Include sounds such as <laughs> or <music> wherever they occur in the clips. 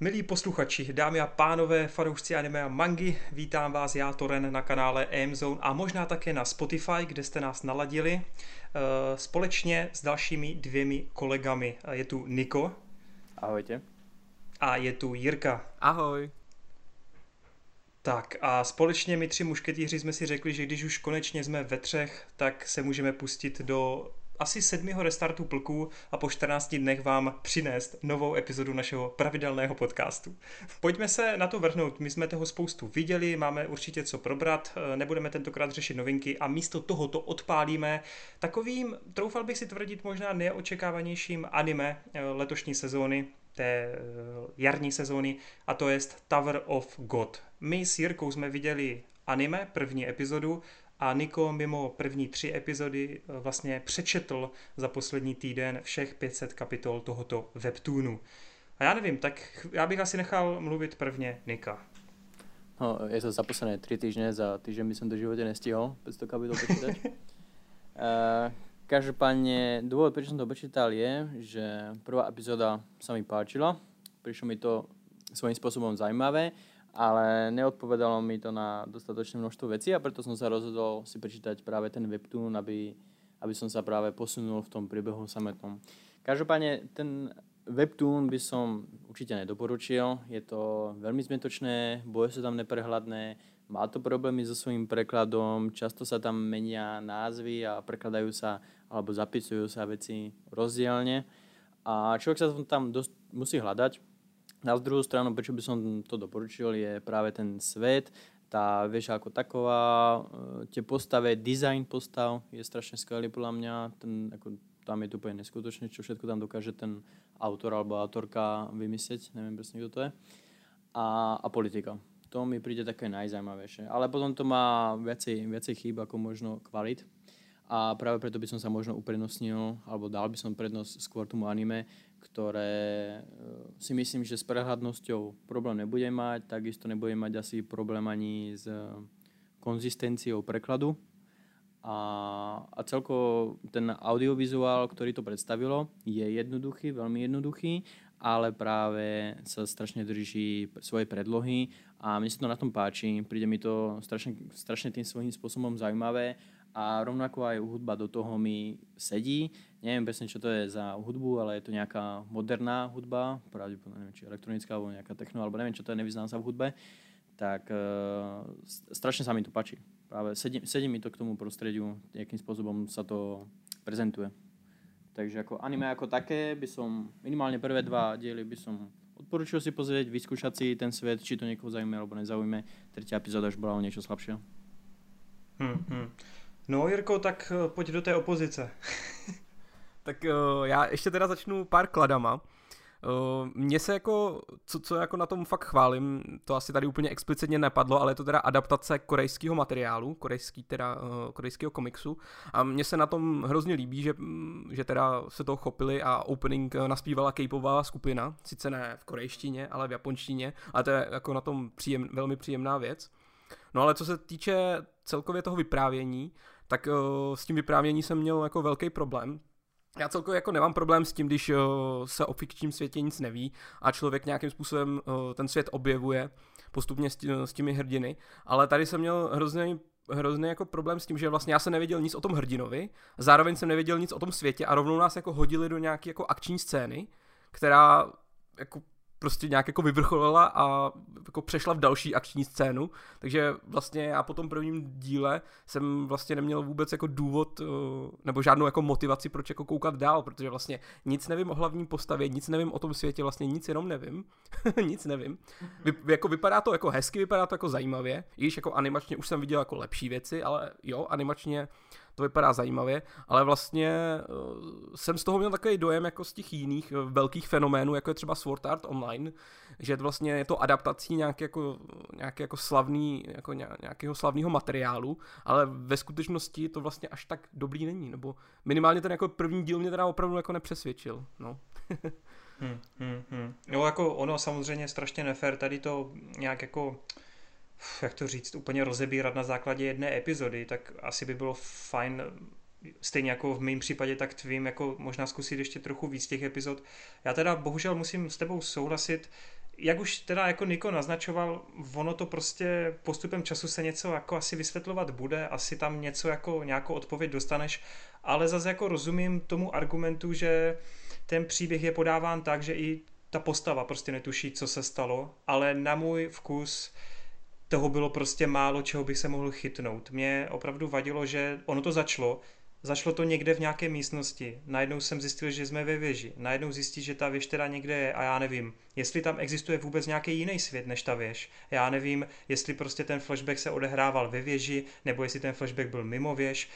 Milí posluchači, dámy a pánové, fanoušci anime a mangy, vítám vás já, Toren, na kanále Amazon a možná také na Spotify, kde jste nás naladili, eh, společně s dalšími dvěmi kolegami. Je tu Niko. Ahojte. A je tu Jirka. Ahoj. Tak a společně my tři mušketýři jsme si řekli, že když už konečně jsme ve třech, tak se můžeme pustit do asi sedmého restartu plků a po 14 dnech vám přinést novou epizodu našeho pravidelného podcastu. Pojďme se na to vrhnout, my jsme toho spoustu viděli, máme určitě co probrat, nebudeme tentokrát řešit novinky a místo toho to odpálíme takovým, troufal bych si tvrdit, možná neočekávanějším anime eh, letošní sezóny, té eh, jarní sezóny, a to je Tower of God. My s Jirkou jsme viděli anime, první epizodu, a Niko mimo první tři epizody eh, vlastně přečetl za poslední týden všech 500 kapitol tohoto webtoonu. A já nevím, tak já bych asi nechal mluvit prvně Nika. No, je to za posledné tři týdny, za týden som to životě nestihl 500 kapitol počítať. uh, <laughs> každopádne, dôvod, prečo som to počítal je, že prvá epizóda sa mi páčila, prišlo mi to svojím spôsobom zaujímavé ale neodpovedalo mi to na dostatočné množstvo vecí a preto som sa rozhodol si prečítať práve ten webtoon, aby, aby som sa práve posunul v tom príbehu samotnom. Každopádne ten webtoon by som určite nedoporučil, je to veľmi zmetočné, boje sú tam neprehľadné, má to problémy so svojím prekladom, často sa tam menia názvy a prekladajú sa alebo zapisujú sa veci rozdielne a človek sa tam dosť musí hľadať, na druhou stranu, prečo by som to doporučil, je práve ten svet, tá väža ako taková, e, tie postave, design postav je strašne skvelý podľa mňa, ten, ako, tam je to úplne neskutočné, čo všetko tam dokáže ten autor alebo autorka vymyslieť, neviem presne, kto to je. A, a politika. To mi príde také najzajímavejšie. Ale potom to má viacej, viacej chýb ako možno kvalit. A práve preto by som sa možno uprednostnil, alebo dal by som prednosť skôr tomu anime, ktoré e, si myslím, že s prehľadnosťou problém nebude mať, takisto nebude mať asi problém ani s konzistenciou prekladu. A, a celko ten audiovizuál, ktorý to predstavilo, je jednoduchý, veľmi jednoduchý, ale práve sa strašne drží svoje predlohy a mne sa to na tom páči, príde mi to strašne, strašne tým svojím spôsobom zaujímavé a rovnako aj hudba do toho mi sedí. Neviem presne, čo to je za hudbu, ale je to nejaká moderná hudba, pravdepodobne neviem, či elektronická, alebo nejaká techno, alebo neviem, čo to je, nevyznám sa v hudbe. Tak uh, strašne sa mi to páči. Práve sedí, sedí mi to k tomu prostrediu, jakým spôsobom sa to prezentuje. Takže ako anime ako také by som, minimálne prvé dva diely by som odporučil si pozrieť, vyskúšať si ten svet, či to niekoho zaujíme alebo nezaujíme. Tretia epizóda už bola o niečo slabšia. Hmm, hmm. No Jirko, tak eh, pojď do té opozice. <laughs> tak uh, já ještě teda začnu pár kladama. Uh, mně se jako, co, co jako na tom fakt chválím, to asi tady úplně explicitně nepadlo, ale je to teda adaptace korejského materiálu, korejský teda, korejského komiksu a mně se na tom hrozně líbí, že, mm, že teda se toho chopili a opening naspívala k skupina, sice ne v korejštině, ale v japonštině, ale to je jako na tom příjem, velmi příjemná věc. No ale co se týče celkově toho vyprávění, tak uh, s tím vyprávění jsem měl jako velký problém, já celkově jako nemám problém s tím, když uh, se o fikčním světě nic neví a člověk nějakým způsobem uh, ten svět objevuje postupně s, s těmi hrdiny, ale tady jsem měl hrozný hrozný jako problém s tím, že vlastně já jsem nevěděl nic o tom hrdinovi, zároveň jsem nevěděl nic o tom světě a rovnou nás jako hodili do nějaké jako akční scény, která jako prostě nějak jako vyvrcholila a jako přešla v další akční scénu, takže vlastně já po tom prvním díle jsem vlastně neměl vůbec jako důvod eh, nebo žádnou jako motivaci, proč jako koukat dál, protože vlastně nic nevím o hlavním postavě, nic nevím o tom světě, vlastně nic jenom nevím, <laughs> nic nevím. Vy, jako vypadá to jako hezky, vypadá to jako zajímavě, i když jako animačně už jsem viděl jako lepší věci, ale jo, animačně to vypadá zajímavě, ale vlastně uh, jsem z toho měl takový dojem jako z těch jiných uh, velkých fenoménů, jako je třeba Sword Art Online, že vlastně je to adaptací nějaký jako, nějaký jako slavný, jako nějakého slavného materiálu, ale ve skutečnosti to vlastně až tak dobrý není, nebo minimálně ten jako první díl mě teda opravdu jako nepřesvědčil, no. hmm, <laughs> hmm, hmm. Jo, jako ono samozřejmě strašně nefér tady to nějak jako jak to říct, úplně rozebírat na základě jedné epizody, tak asi by bylo fajn stejně jako v mém případě, tak tvým jako možná zkusit ještě trochu víc těch epizod. Já teda bohužel musím s tebou souhlasit, jak už teda jako Niko naznačoval, ono to prostě postupem času se něco jako asi vysvětlovat bude, asi tam něco jako nějakou odpověď dostaneš, ale zase jako rozumím tomu argumentu, že ten příběh je podáván tak, že i ta postava prostě netuší, co se stalo, ale na můj vkus toho bylo prostě málo, čeho bych se mohl chytnout. Mě opravdu vadilo, že ono to začalo, Zašlo to někde v nějaké místnosti. Najednou jsem zjistil, že jsme ve věži. Najednou zjistí, že ta věž teda někde je a já nevím, jestli tam existuje vůbec nějaký jiný svět než ta věž. Já nevím, jestli prostě ten flashback se odehrával ve věži, nebo jestli ten flashback byl mimo věž.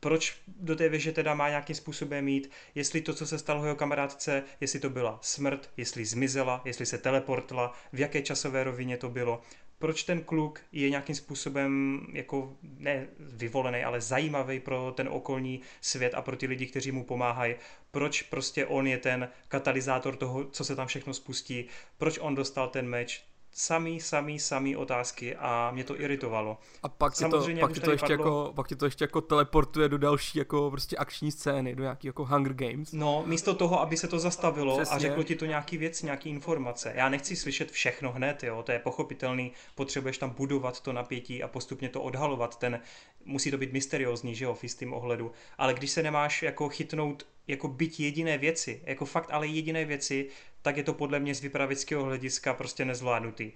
Proč do té věže teda má nějakým způsobem mít, jestli to, co se stalo jeho kamarádce, jestli to byla smrt, jestli zmizela, jestli se teleportla, v jaké časové rovině to bylo proč ten kluk je nějakým způsobem jako ne vyvolený, ale zajímavý pro ten okolní svět a pro ty lidi, kteří mu pomáhají. Proč prostě on je ten katalyzátor toho, co se tam všechno spustí. Proč on dostal ten meč samý, samý, samý otázky a mě to iritovalo. A pak ti to, pak ti to, ještě padlo... jako, pak ti to ještě jako teleportuje do další jako prostě akční scény, do nějaký jako Hunger Games. No, místo toho, aby se to zastavilo Přesně. a řeklo ti to nějaký věc, nějaký informace. Já nechci slyšet všechno hned, jo, to je pochopitelný, potřebuješ tam budovat to napětí a postupně to odhalovat, ten, musí to být mysteriózní, že jo, v jistým ohledu, ale když se nemáš jako chytnout jako byť jediné věci, jako fakt ale jediné věci, tak je to podle mě z vypravického hlediska prostě nezvládnutý.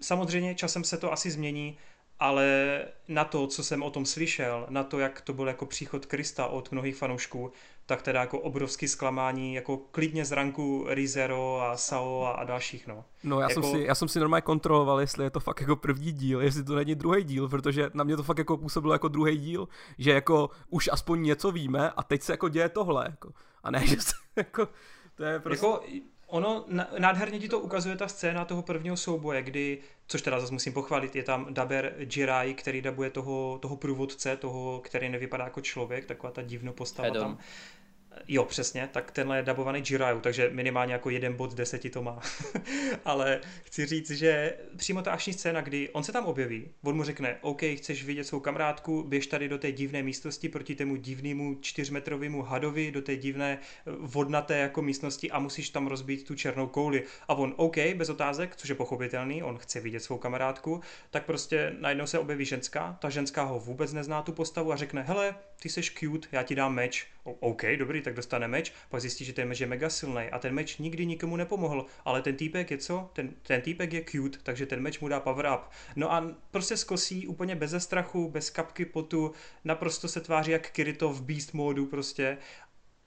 Samozřejmě časem se to asi změní, ale na to, co jsem o tom slyšel, na to, jak to byl jako příchod Krista od mnohých fanoušků, tak teda jako obrovský zklamání, jako klidně z ranku Rizero a Sao a, a dalších, no. No já, jako... jsem si, já jsem si normálně kontroloval, jestli je to fakt jako první díl, jestli to není druhý díl, protože na mě to fakt jako působilo jako druhý díl, že jako už aspoň něco víme a teď se jako děje tohle, jako. A ne, <laughs> že se jako, to je prostě... Jako, ono nádherně ti to ukazuje ta scéna toho prvního souboje, kdy, což teda zase musím pochválit, je tam daber Jirai, který dabuje toho, toho průvodce, toho, který nevypadá jako člověk, taková ta divno postava tam. Jo, přesně, tak tenhle je dabovaný Jiraiu, takže minimálně jako jeden bod z deseti to má. <laughs> Ale chci říct, že přímo ta akční scéna, kdy on se tam objeví, on mu řekne, OK, chceš vidět svou kamarádku, běž tady do té divné místnosti proti tému divnému čtyřmetrovému hadovi, do té divné eh, vodnaté jako místnosti a musíš tam rozbít tu černou kouli. A on, OK, bez otázek, což je pochopitelný, on chce vidět svou kamarádku, tak prostě najednou se objeví ženská, ta ženská ho vůbec nezná tu postavu a řekne, hele, ty seš cute, já ti dám meč. OK, dobrý, tak dostane meč, pak zjistí, že ten meč je mega silný a ten meč nikdy nikomu nepomohl, ale ten týpek je co? Ten, ten týpek je cute, takže ten meč mu dá power up. No a prostě skosí úplně bez strachu, bez kapky potu, naprosto se tváří jak Kirito v beast modu prostě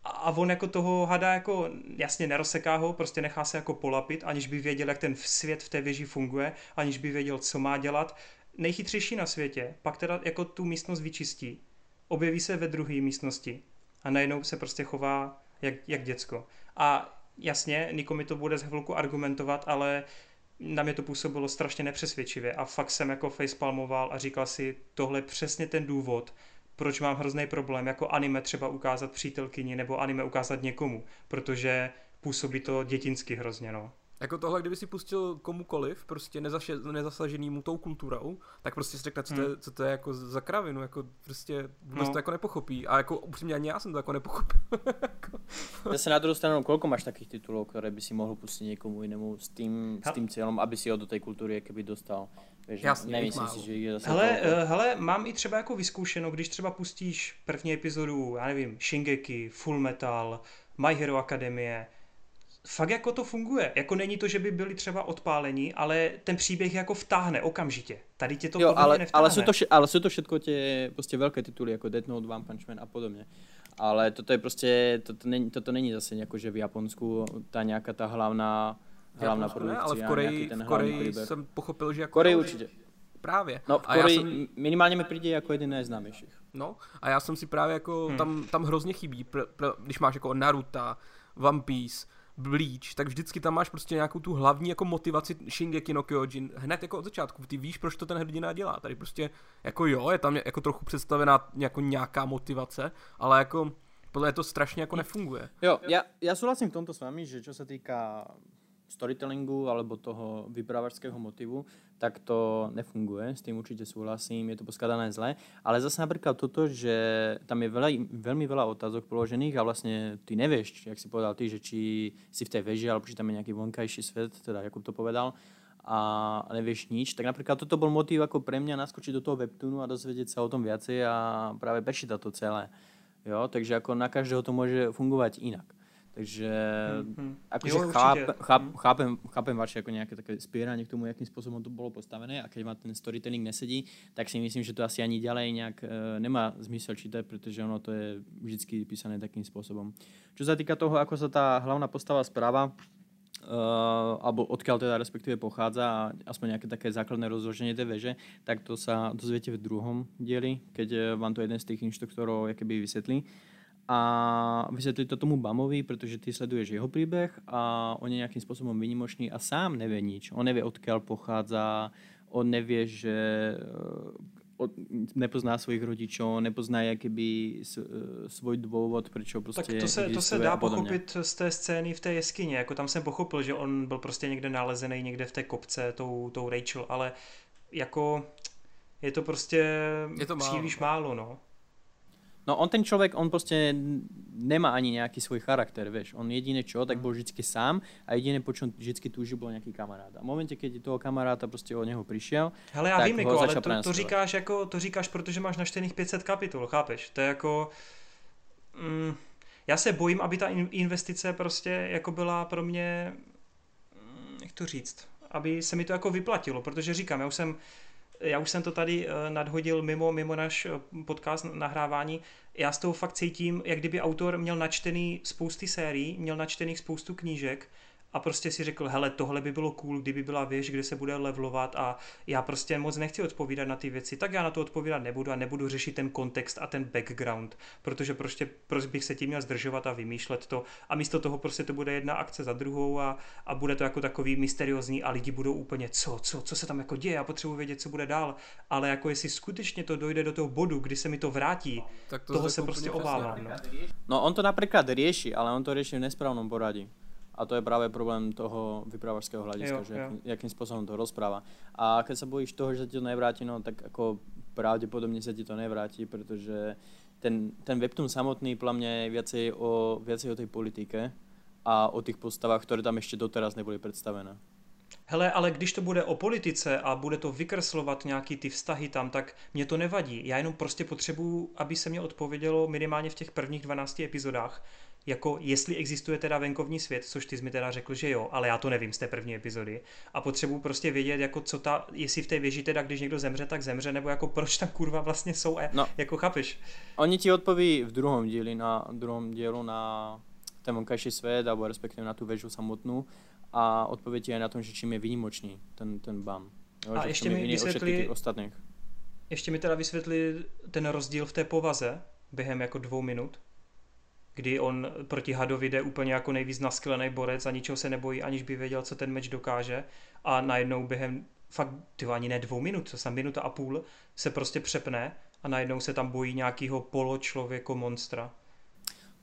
a on jako toho hada jako jasně nerozseká ho, prostě nechá se jako polapit, aniž by věděl, jak ten svět v té věži funguje, aniž by věděl, co má dělat. Nejchytřejší na světě, pak teda jako tu místnost vyčistí, objeví se ve druhé místnosti a najednou se prostě chová jak, jak děcko. A jasně, Niko mi to bude z chvilku argumentovat, ale na mě to působilo strašně nepřesvědčivě a fakt jsem jako facepalmoval a říkal si, tohle je přesně ten důvod, proč mám hrozný problém jako anime třeba ukázat přítelkyni nebo anime ukázat někomu, protože působí to dětinsky hrozně, no. Jako tohle, kdyby si pustil komukoliv, prostě nezaše, nezasaženýmu tou kulturou, tak prostě si řekne, co, to je, hmm. co to je jako za kravinu, jako prostě vůbec no. to jako nepochopí. A jako upřímně ani já jsem to jako nepochopil. <laughs> Já se na druhou stranu, kolko máš takých titulů, které by si mohl pustit někomu jinému s tím, s tím cílem, aby si ho do té kultury jakoby dostal. Víš, Jasně, nemyslím si, že je zase hele, uh, hele, mám i třeba jako vyzkoušeno, když třeba pustíš první epizodu, já nevím, Shingeki, Full Metal, My Hero Academie, fakt jako to funguje. Jako není to, že by byli třeba odpálení, ale ten příběh jako vtáhne okamžitě. Tady tě to jo, ale, nevtáhne. ale, jsou to, ale jsou to všechno tě prostě velké tituly, jako Death Note, One Punch Man a podobně. Ale toto je prostě, toto není, toto není zase jako, že v Japonsku ta nějaká ta hlavná, hlavná produkce. Ale v Koreji, v Koreji jsem pochopil, že jako... Koreji určitě. Právě. No, v Koreji jsem... minimálně mi přijde jako jeden nejznámějších. No, a já jsem si právě jako, hmm. tam, tam hrozně chybí, pr, pr, když máš jako Naruto, One Piece, Bleach, tak vždycky tam máš prostě nějakou tu hlavní jako motivaci Shingeki no Kyojin hned jako od začátku. Ty víš, proč to ten hrdina dělá. Tady prostě jako jo, je tam jako trochu představená jako nějaká motivace, ale jako podle to strašně jako nefunguje. Jo, já, já souhlasím v tomto s vámi, že čo se týká storytellingu alebo toho vyprávačského motivu, tak to nefunguje, s tým určite súhlasím, je to poskladané zle, ale zase napríklad toto, že tam je veľa, veľmi veľa otázok položených a vlastne ty nevieš, jak si povedal ty, že či si v tej veži, alebo či tam je nejaký vonkajší svet, teda Jakub to povedal, a nevieš nič, tak napríklad toto bol motiv ako pre mňa naskočiť do toho webtoonu a dozvedieť sa o tom viacej a práve prečítať to celé. Jo? Takže ako na každého to môže fungovať inak. Takže mm-hmm. akože cháp, cháp, mhm. chápem, chápem vaše ako nejaké také spieranie k tomu, akým spôsobom to bolo postavené a keď ma ten storytelling nesedí, tak si myslím, že to asi ani ďalej nejak e, nemá zmysel čítať, pretože ono to je vždy písané takým spôsobom. Čo sa týka toho, ako sa tá hlavná postava správa, Uh, alebo odkiaľ teda respektíve pochádza a aspoň nejaké také základné rozloženie tej veže, tak to sa dozviete v druhom dieli, keď e, vám to jeden z tých inštruktorov keby vysvetlí. A vysvetlí to tomu Bamovi, protože ty sleduješ jeho príbeh a on je nejakým spôsobom vynimočný a sám nevie nič. On nevie, odkiaľ pochádza, on nevie, že od, nepozná svojich rodičů, nepozná jakýby svůj důvod, proč prostě Tak to se, to se dá pochopit z té scény v té jeskyni, jako tam jsem pochopil, že on byl prostě někde nalezený někde v té kopce tou, tou Rachel, ale jako je to prostě je to málo. příliš málo, no. No on ten člověk, on prostě nemá ani nějaký svůj charakter, víš. On jediné čo, tak byl vždycky sám a jediné po čom vždycky túžil, byl nějaký kamarád. A v momentě, keď toho kamaráda prostě od něho přišel, Hele, já vím, Niko, ale to, to, říkáš jako, to říkáš, protože máš naštených 500 kapitol, chápeš? To je jako... Mm, já se bojím, aby ta investice prostě jako byla pro mě, mm, jak to říct, aby se mi to jako vyplatilo, protože říkám, já už jsem já už jsem to tady eh, nadhodil mimo, mimo náš eh, podcast nahrávání. Já z toho fakt cítím, jak kdyby autor měl načtený spousty sérií, měl načtených spoustu knížek a prostě si řekl, hele, tohle by bylo cool, kdyby byla věž, kde se bude levelovat a já prostě moc nechci odpovídat na ty věci, tak já na to odpovídat nebudu a nebudu řešit ten kontext a ten background, protože prostě proč bych se tím měl zdržovat a vymýšlet to a místo toho prostě to bude jedna akce za druhou a, a bude to jako takový mysteriózní a lidi budou úplně, co, co, co se tam jako děje, já potřebuji vědět, co bude dál, ale jako jestli skutečně to dojde do toho bodu, kdy se mi to vrátí, tak to toho se prostě obávám. No. no on to například řeší, ale on to řeší v nesprávnom poradí. A to je práve problém toho vyprávačského hľadiska, jo, že jo. Jakým, jakým spôsobom to rozpráva. A keď sa bojíš toho, že ti to nevráti, no tak ako pravdepodobne sa ti to nevráti, pretože ten, ten webtoon samotný podľa mňa je viacej o, viacej o tej politike a o těch postavách, které tam ještě doteraz nebyly představené. Hele, ale když to bude o politice a bude to vykreslovat nějaký ty vztahy tam, tak mě to nevadí. Já jenom prostě potřebuju, aby se mě odpovědělo minimálně v těch prvních 12 epizodách, jako jestli existuje teda venkovní svět, což ty jsi mi teda řekl, že jo, ale já to nevím z té první epizody a potřebuji prostě vědět, jako co ta, jestli v té věži teda, když někdo zemře, tak zemře, nebo jako proč tam kurva vlastně jsou, e, no, jako chápeš? Oni ti odpoví v druhém díli, na druhém dílu na ten vonkajší svět, nebo respektive na tu věžu samotnou a odpověď je na tom, že čím je výnimočný ten, ten BAM. Jo, a ještě mi vysvětli, ostatních. Ještě mi teda vysvětli ten rozdíl v té povaze během jako dvou minut kdy on proti hadovi jde úplně jako nejvíc nasklený borec a ničeho se nebojí, aniž by věděl, co ten meč dokáže a najednou během fakt, ty ani ne dvou minut, to jsem minuta a půl, se prostě přepne a najednou se tam bojí nějakého poločlověko monstra.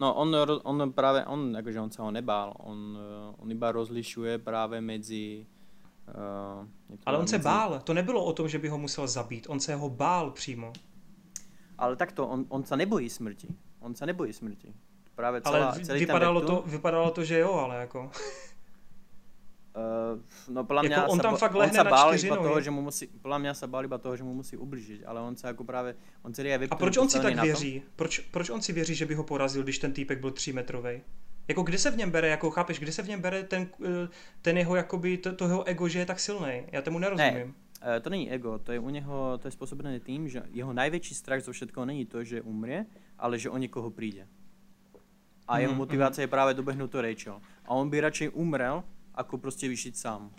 No on, on právě, on, jakože on se ho nebál, on, on iba rozlišuje právě mezi Uh, Ale on se mezi... bál, to nebylo o tom, že by ho musel zabít, on se ho bál přímo. Ale takto, on, on se nebojí smrti. On se nebojí smrti právě celá, ale celý vypadalo ten to, vypadalo to, že jo, ale jako... Uh, no podle mě jako on tam fakt lehne on se bál iba toho, že mu musí, podle mě se bál iba toho, že mu musí ublížit, ale on se jako právě, on se A proč on si tak věří? Proč, proč on si věří, že by ho porazil, když ten týpek byl třímetrový? Jako kde se v něm bere, jako chápeš, kde se v něm bere ten, eh, ten jeho jakoby, to, to jeho ego, že je tak silný? Já tomu nerozumím. Ne, to není ego, to je u něho, to je způsobené tím, že jeho největší strach zo všetko není to, že umře, ale že o někoho přijde a jeho mm, motivace mm. je právě dobehnout to Rachel. A on by radšej umrel, ako prostě vyšit sám.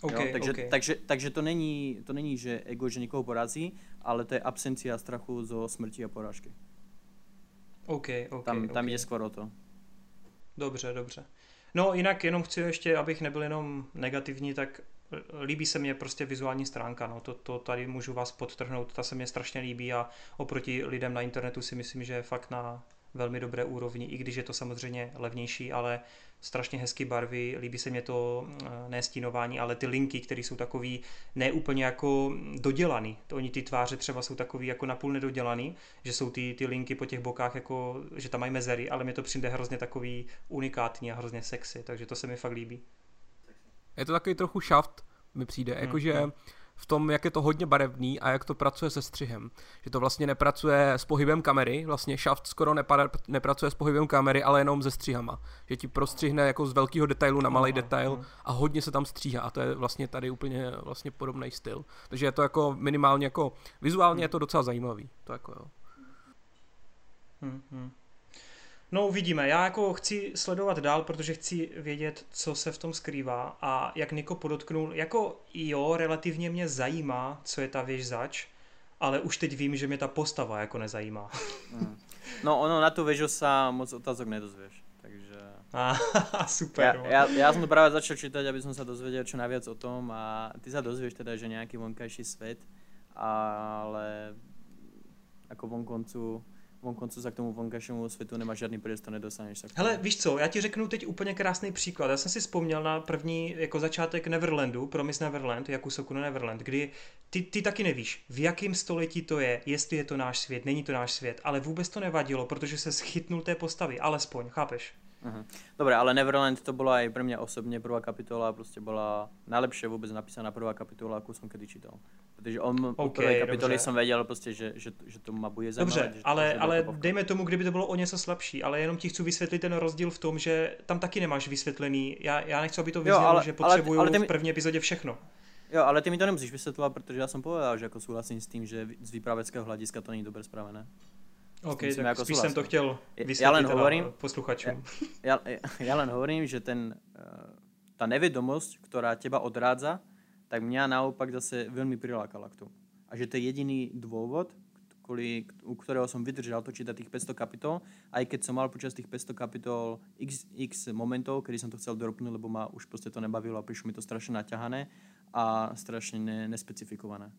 Okay, jo? Takže, okay. takže, takže to, není, to není, že ego, že někoho porazí, ale to je absencia strachu zo smrti a porážky. Okay, okay, tam, tam okay. je skoro to. Dobře, dobře. No jinak jenom chci ještě, abych nebyl jenom negativní, tak líbí se mě prostě vizuální stránka, no, to, to tady můžu vás podtrhnout, ta se mě strašně líbí a oproti lidem na internetu si myslím, že je fakt na velmi dobré úrovni, i když je to samozřejmě levnější, ale strašně hezky barvy, líbí se mě to eh, ne stínování, ale ty linky, které jsou takový neúplně jako dodělaný. To oni ty tváře třeba jsou takový jako napůl nedodělaný, že jsou ty, ty linky po těch bokách jako, že tam mají mezery, ale mě to přijde hrozně takový unikátní a hrozně sexy, takže to se mi fakt líbí. Je to takový trochu šaft, mi přijde, jakože hmm, hmm v tom, jak je to hodně barevný a jak to pracuje se střihem. Že to vlastně nepracuje s pohybem kamery, vlastně Shaft skoro nepada, nepracuje s pohybem kamery, ale jenom se střihama. Že ti prostřihne jako z velkého detailu na malý detail a hodně se tam stříhá a to je vlastně tady úplně vlastně podobný styl. Takže je to jako minimálně jako vizuálně je to docela zajímavý. To jako jo. Hmm, hmm. No uvidíme, já jako chci sledovat dál, protože chci vědět, co se v tom skrývá a jak Niko podotknul, jako jo, relativně mě zajímá, co je ta věž zač, ale už teď vím, že mě ta postava jako nezajímá. Hmm. No ono na tu věžu sa moc otázok nedozvieš, takže... Ah, <laughs> super. Ja, ja, ja som to práve začal čítať, aby som sa dozvedel čo najviac o tom a ty sa dozvieš teda, že nejaký vonkajší svet, ale ako vonkoncu vonkoncu za k tomu vonkajšímu světu nemáš žádný priestor, nedostaneš se. Hele, víš co, já ti řeknu teď úplně krásný příklad. Já jsem si vzpomněl na první jako začátek Neverlandu, Promis Neverland, Jakusoku Neverland, kdy ty, ty taky nevíš, v jakém století to je, jestli je to náš svět, není to náš svět, ale vůbec to nevadilo, protože se schytnul té postavy, alespoň, chápeš? Uh-huh. Dobre, ale Neverland to bola aj pre mňa osobne prvá kapitola, proste bola najlepšie vôbec napísaná prvá kapitola, akú som kedy čítal. Protože on okay, u prvej kapitoly som vedel prostě, že, že, že to ma bude zajímat. Dobře, ale, ale dejme tomu, kdyby to bylo o něco slabší, ale jenom ti chci vysvětlit ten rozdíl v tom, že tam taky nemáš vysvětlený, já, já nechci, aby to vyznělo, že potřebuju v první epizodě všechno. Jo, ale ty mi to nemusíš vysvětlovat, protože já jsem povedal, že jako souhlasím s tím, že z výpraveckého hlediska to není dobře spravené. OK, tak jako spíš jsem to chtěl vysvětlit já len hovorím, posluchačům. Ja, ja, ja len hovorím, že ten, uh, ta nevědomost, která těba odrádza, tak mě naopak zase velmi prilákala k tomu. A že to je jediný důvod, kvůli, u kterého jsem vydržel to tých 500 kapitol, aj keď som mal počas tých 500 kapitol x, x momentov, kedy som to chcel doropnúť, lebo ma už prostě to nebavilo a prišlo mi to strašne naťahané a strašne ne, nespecifikované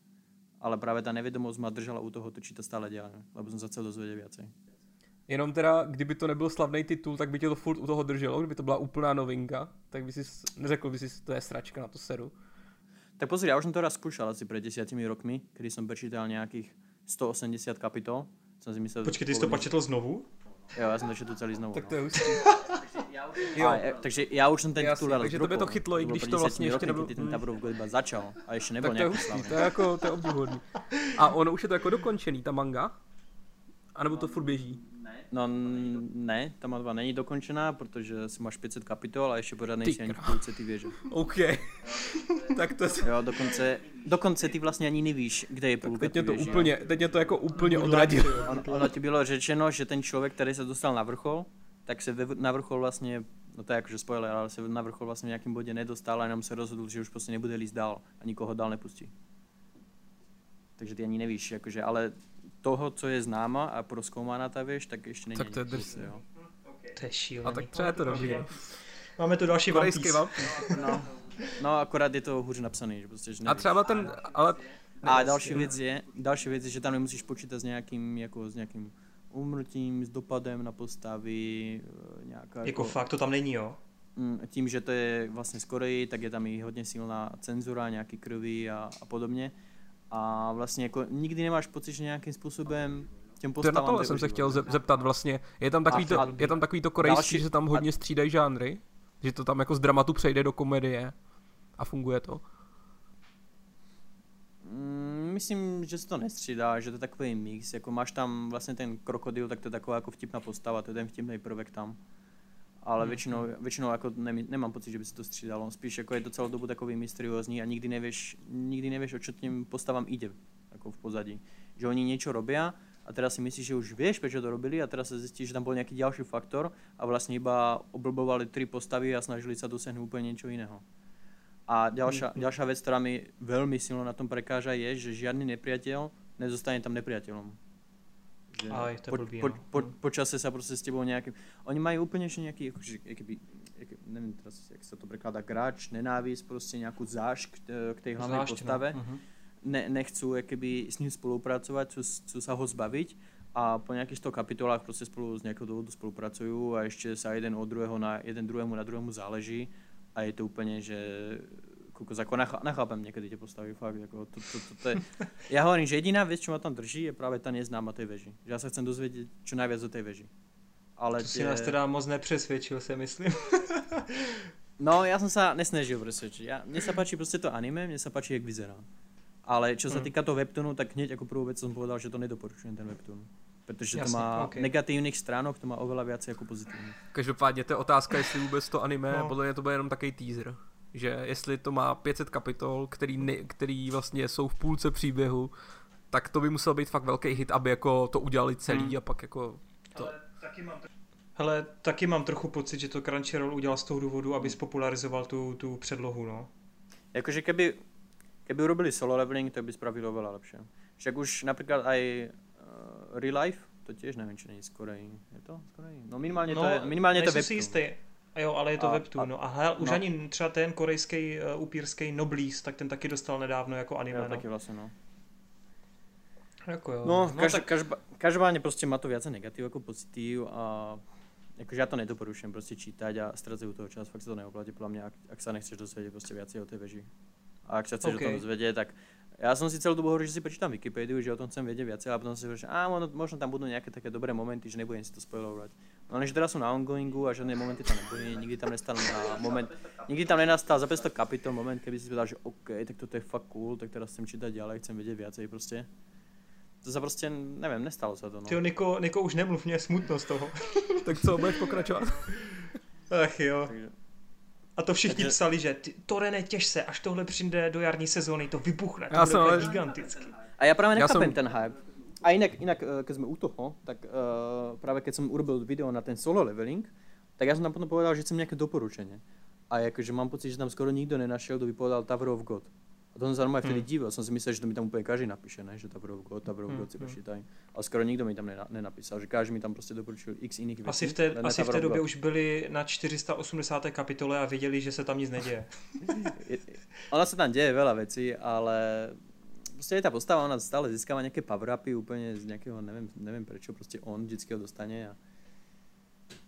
ale právě ta nevědomost má držela u toho točit to stále dělá, lebo jsem se chcel dozvědět více. Jenom teda, kdyby to nebyl slavný titul, tak by tě to furt u toho drželo, kdyby to byla úplná novinka, tak by si neřekl by si, to je sračka, na to seru. Tak pozri, já už jsem to raz zkoušel asi před desiatimi rokmi, kdy jsem prečítal nějakých 180 kapitol. Jsem si myslel, Počkej, ty jsi to početl znovu? Jo, já jsem to četl celý znovu. Tak to je hustý. <laughs> jo. A, takže já už jsem ten titul Takže to by to chytlo, i když to vlastně ještě nebyl... Ty ten Taborov iba začal a ještě nebyl tak to je hustý, to je jako, to je obdivuhodný. A ono už je to jako dokončený, ta manga? A nebo to furt běží? No ne, ta matva není dokončená, protože si máš 500 kapitol a ještě pořád nejsi ani v půlce ty věže. <laughs> OK. tak to... Jo, dokonce, dokonce ty vlastně ani nevíš, kde je půlka teď mě to věži, úplně, teď mě to jako úplně odradilo. On, ono ti bylo řečeno, že ten člověk, který se dostal na vrchol, tak se na vrchol vlastně, no to je jakože spoiler, ale se na vrchol vlastně v nějakém bodě nedostal a jenom se rozhodl, že už prostě nebude líst dál a nikoho dál nepustí. Takže ty ani nevíš, jakože, ale toho, co je známa a proskoumána ta věž, tak ještě není. Tak to je drsný. To je šílený. A tak třeba je to dobrý. Máme tu další One Piece. No, no, akorát je to hůř napsaný, že prostě, že A třeba ten, ale... A další věc je, další věc je, že tam nemusíš počítat s nějakým, jako s nějakým umrtím, s dopadem na postavy, eh, nějaká... Jako, jako fakt to tam není, jo? Mm, tím, že to je vlastně z Koreji, tak je tam i hodně silná cenzura, nějaký krví a, a podobně a vlastně jako nikdy nemáš pocit, že nějakým způsobem těm postavám... To na to jsem se chtěl zeptat vlastně, je tam takový, to, je tam takový to korejský, další, že se tam hodně střídají žánry? Že to tam jako z dramatu přejde do komedie a funguje to? Myslím, že se to nestřídá, že to je takový mix, jako máš tam vlastně ten krokodil, tak to je taková jako vtipná postava, to je ten vtipný prvek tam ale hmm. většinou, většinou jako ne, nemám pocit, že by se to střídalo. Spíš jako je to celou dobu takový mysteriózní a nikdy nevíš, nikdy nevíš, o čo tím postavám ide jako v pozadí. Že oni něco robí a teraz si myslíš, že už víš, proč to robili a teraz se zjistí, že tam byl nějaký další faktor a vlastně iba oblbovali tři postavy a snažili se dosáhnout úplně něco jiného. A další hmm. další věc, která mi velmi silno na tom prekáža, je, že žádný nepriateľ nezostane tam nepriateľom. Že Aj, to po, blbý, po, no. po, po, čase sa proste s tebou nejakým... Oni mají úplně ešte nejaký, akože, jakby, jak, nevím teraz, jak sa to prekladá, gráč, nenávisť, prostě nějakou zášť k tej hlavnej postave. No. Uh-huh. Ne, nechcú jakoby, s ním spolupracovať, chcú, chcú sa ho zbaviť a po nějakých 100 kapitolách prostě spolu z nějakého důvodu spolupracují a ještě se jeden od druhého na jeden druhému na druhému záleží a je to úplně, že kokos, jako nechá, nechápem někdy tě postavy, fakt, jako to, to, to, to je, <laughs> já hovorím, že jediná věc, co ma tam drží, je právě ta neznáma té veži. Že já se chcem dozvědět čo najviac o té veži. Ale to si nás teda moc nepřesvědčil, se myslím. <laughs> no, já jsem se nesnažil přesvědčit. Já, mně se páči prostě to anime, mně se páči, jak vyzerá. Ale čo se hmm. týká toho webtoonu, tak hneď jako prvú vec som povedal, že to nedoporučujem ten webtoon. Protože Jasně, to má okay. negativních stránok, to má oveľa viac jako pozitivních. Každopádně to je otázka, jestli vůbec to anime, no. podle mě to bude jenom takový teaser. Že jestli to má 500 kapitol, který, ne, který vlastně jsou v půlce příběhu, tak to by musel být fakt velký hit, aby jako to udělali celý hmm. a pak jako to... Ale taky mám Hele, taky mám trochu pocit, že to Crunchyroll udělal z toho důvodu, aby spopularizoval tu, tu předlohu, no. Jakože keby Keby urobili solo leveling, tak by spravili oveľa lepšie. Však už napríklad aj uh, Real Life, to tiež neviem, či je z Koreji. Je to z Koreji? No minimálně no, to je, minimálně to si jistý. Jo, ale je to a, webtoon. A, no a hel, už no. ani třeba ten korejský uh, upírský Noblís, tak ten taky dostal nedávno jako anime. Jo, no. taky vlastně, no. Jako jo. No, no každá, tak... každá, každopádně prostě má to více negativ jako pozitiv a jakože já to nedoporučujem prostě čítať a ztracuju toho čas, fakt se to neoplatí podle mě, ak, ak sa nechceš dozvědět prostě viacej o té veži. A ak sa chceš okay. o tom dozvedieť, tak ja som si celú dobu hovoril, že si prečítam Wikipédiu, že o tom chcem vedieť viacej, a potom si hovoril, že á, možno, možno tam budú nejaké také dobré momenty, že nebudem si to spoilovať. No ale že teraz sú na ongoingu a žiadne momenty tam neboli, nikdy tam nestal na moment, nikdy tam nenastal za 500 kapitol moment, keby si povedal, že OK, tak toto je fakt cool, tak teraz chcem čítať ďalej, chcem vedieť viacej proste. To sa prostě, nevím, nestalo se to. No. Tyjo, Niko, Niko, už nemluv, mě je smutno z toho. tak co, budeš pokračovat? Ach jo. Takže, a to všichni Takže... psali, že ty, to René, těž se, až tohle přijde do jarní sezóny, to vybuchne, to já bude ale... giganticky. A já právě nechápem jsem... ten hype. A jinak, jinak eh, keď jsme u toho, tak uh, právě keď jsem urobil video na ten solo leveling, tak já jsem tam potom povedal, že chcem nějaké doporučení. A jakože mám pocit, že tam skoro nikdo nenašel, kdo by povedal Tower of God. A to jsem se normálně vtedy hmm. divil, jsem si myslel, že to mi tam úplně každý napíše, ne? že of God, Tower of God si počítají. Hmm. Ale skoro nikdo mi tam nenapísal, že každý mi tam prostě doporučil x jiných věcí. Asi v té, asi v té době už byli na 480. kapitole a viděli, že se tam nic neděje. <laughs> ona se tam děje veľa věcí, ale prostě je ta postava, ona stále získává nějaké power-upy úplně z nějakého, nevím, nevím proč, prostě on vždycky ho dostane a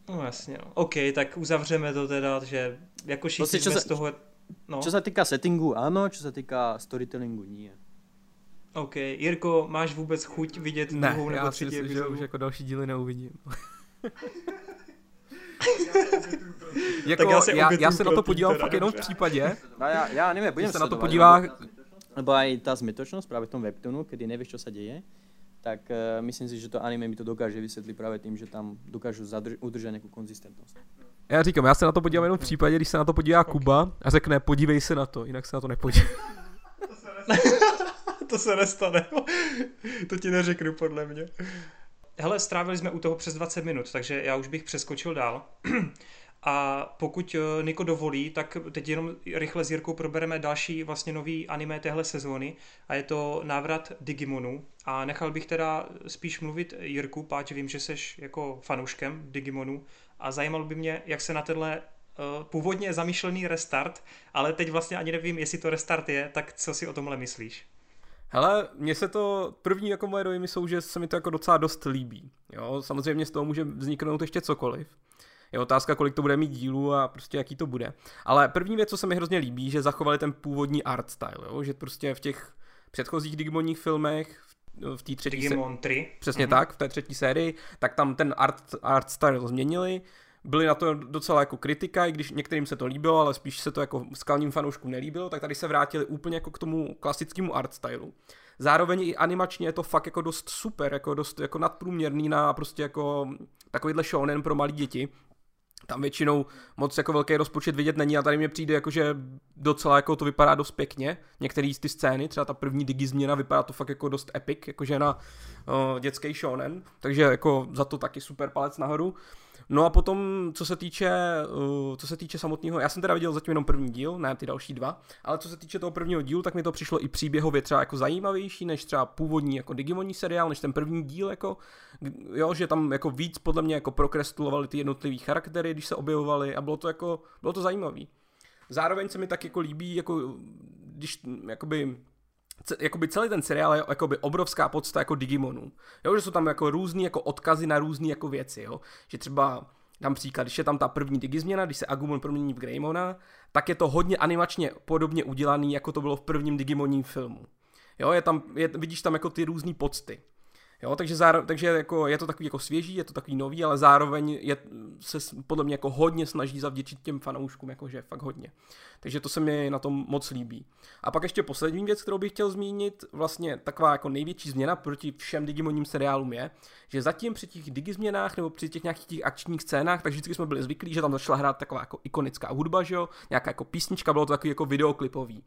No jasně, no. OK, tak uzavřeme to teda, že jako všichni prostě, z toho No. Čo sa týka settingu, áno, čo sa týka storytellingu, nie. OK. Jirko, máš vůbec chuť vidět ne, druhou nebo třetí epizodu? že už jako další díly neuvidím. <laughs> jako, tak já se, já, já se na to podívám fakt jenom v případě. No já, já nevím, budem se na to podívá. Lebo aj tá zmetočnosť práve v tom webtoonu, kedy nevieš, čo sa deje, tak uh, myslím si, že to anime mi to dokáže vysvětlit právě tím, že tam dokážu zadrž- udržet nějakou konzistentnost. Já říkám, já se na to podívám jenom v případě, když se na to podívá okay. Kuba a řekne, podívej se na to, jinak se na to nepodívej. <laughs> to se nestane. to ti neřeknu podle mě. Hele, strávili jsme u toho přes 20 minut, takže já už bych přeskočil dál. A pokud eh, Niko dovolí, tak teď jenom rychle s Jirkou probereme další vlastně nový anime téhle sezóny a je to návrat Digimonu. A nechal bych teda spíš mluvit Jirku, páč vím, že seš jako fanouškem Digimonu a zajímalo by mě, jak se na tenhle uh, původně zamýšlený restart, ale teď vlastně ani nevím, jestli to restart je, tak co si o tomhle myslíš? Hele, mně se to, první jako moje dojmy jsou, že se mi to jako docela dost líbí. Jo, samozřejmě z toho může vzniknout ještě cokoliv. Je otázka, kolik to bude mít dílů a prostě jaký to bude. Ale první věc, co se mi hrozně líbí, že zachovali ten původní art style, jo? že prostě v těch předchozích Digimonních filmech, v té třetí Digimon 3. Přesně mm-hmm. tak, v té třetí sérii, tak tam ten art, art style změnili, byly na to docela jako kritika, i když některým se to líbilo, ale spíš se to jako skalním fanouškům nelíbilo, tak tady se vrátili úplně jako k tomu klasickému art stylu. Zároveň i animačně je to fakt jako dost super, jako dost jako nadprůměrný na prostě jako takovýhle shonen pro malé děti, tam většinou moc jako velký rozpočet vidět není a tady mě přijde jako, že docela jako to vypadá dost pěkně. Některé z ty scény, třeba ta první digi změna, vypadá to fakt jako dost epic, jakože na uh, dětský shonen, takže jako za to taky super palec nahoru. No a potom, co se týče, uh, co se týče samotného, já jsem teda viděl zatím jenom první díl, ne ty další dva, ale co se týče toho prvního dílu, tak mi to přišlo i příběhově třeba jako zajímavější, než třeba původní jako Digimonní seriál, než ten první díl, jako, jo, že tam jako víc podle mě jako prokrestulovali ty jednotlivý charaktery, když se objevovali a bylo to jako, bylo to zajímavý. Zároveň se mi tak jako líbí, jako když jakoby jakoby celý ten seriál je jakoby obrovská podsta jako Digimonů. Jo, že jsou tam jako různý jako odkazy na různé jako věci, jo. Že třeba dám příklad, když je tam ta první digizměna, když se Agumon promění v Greymona, tak je to hodně animačně podobně udělaný, jako to bylo v prvním Digimonním filmu. Jo, je tam, je, vidíš tam jako ty různé pocty. Jo, takže, záro, takže jako je to takový jako svěží, je to takový nový, ale zároveň je, se podle mě jako hodně snaží zavděčit těm fanouškům, jakože fakt hodně. Takže to se mi na tom moc líbí. A pak ještě poslední věc, kterou bych chtěl zmínit, vlastně taková jako největší změna proti všem Digimonním seriálům je, že zatím při těch digizměnách nebo při těch nějakých těch akčních scénách, tak vždycky jsme byli zvyklí, že tam začala hrát taková jako ikonická hudba, že jo, nějaká jako písnička, bylo to takový jako videoklipový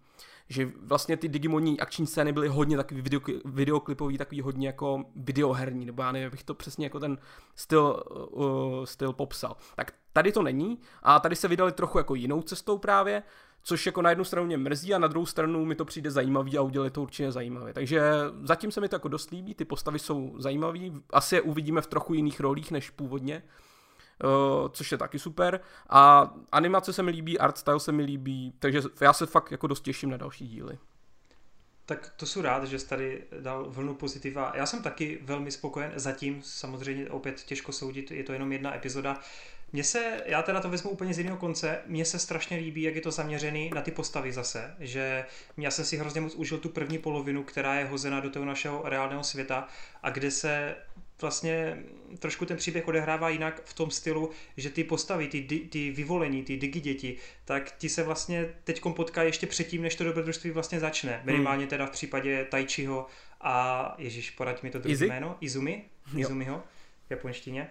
že vlastně ty Digimonní akční scény byly hodně takový video, videoklipový, takový hodně jako videoherní, nebo já nevím, bych to přesně jako ten styl, uh, styl popsal. Tak tady to není a tady se vydali trochu jako jinou cestou právě, což jako na jednu stranu mě mrzí a na druhou stranu mi to přijde zajímavý a udělali to určitě zajímavé. Takže zatím se mi to jako dost líbí, ty postavy jsou zajímavé, asi je uvidíme v trochu jiných rolích než původně, Uh, což je taky super. A animace se mi líbí, art style se mi líbí, takže já se fakt jako dost těším na další díly. Tak to jsou rád, že jsi tady dal vlnu pozitiva. Já jsem taky velmi spokojen, zatím samozřejmě opět těžko soudit, je to jenom jedna epizoda. Mně se, já teda to vezmu úplně z jiného konce, mně se strašně líbí, jak je to zaměřený na ty postavy zase, že já jsem si hrozně moc užil tu první polovinu, která je hozena do toho našeho reálného světa a kde se vlastně trošku ten příběh odehrává jinak v tom stylu, že ty postavy, ty, ty vyvolení, ty digi děti, tak ti se vlastně teď potkají ještě předtím, než to dobrodružství vlastně začne. Hmm. Minimálně teda v případě Taichiho a Ježíš, poraď mi to druhé jméno, Izumi, Izumiho v japonštině.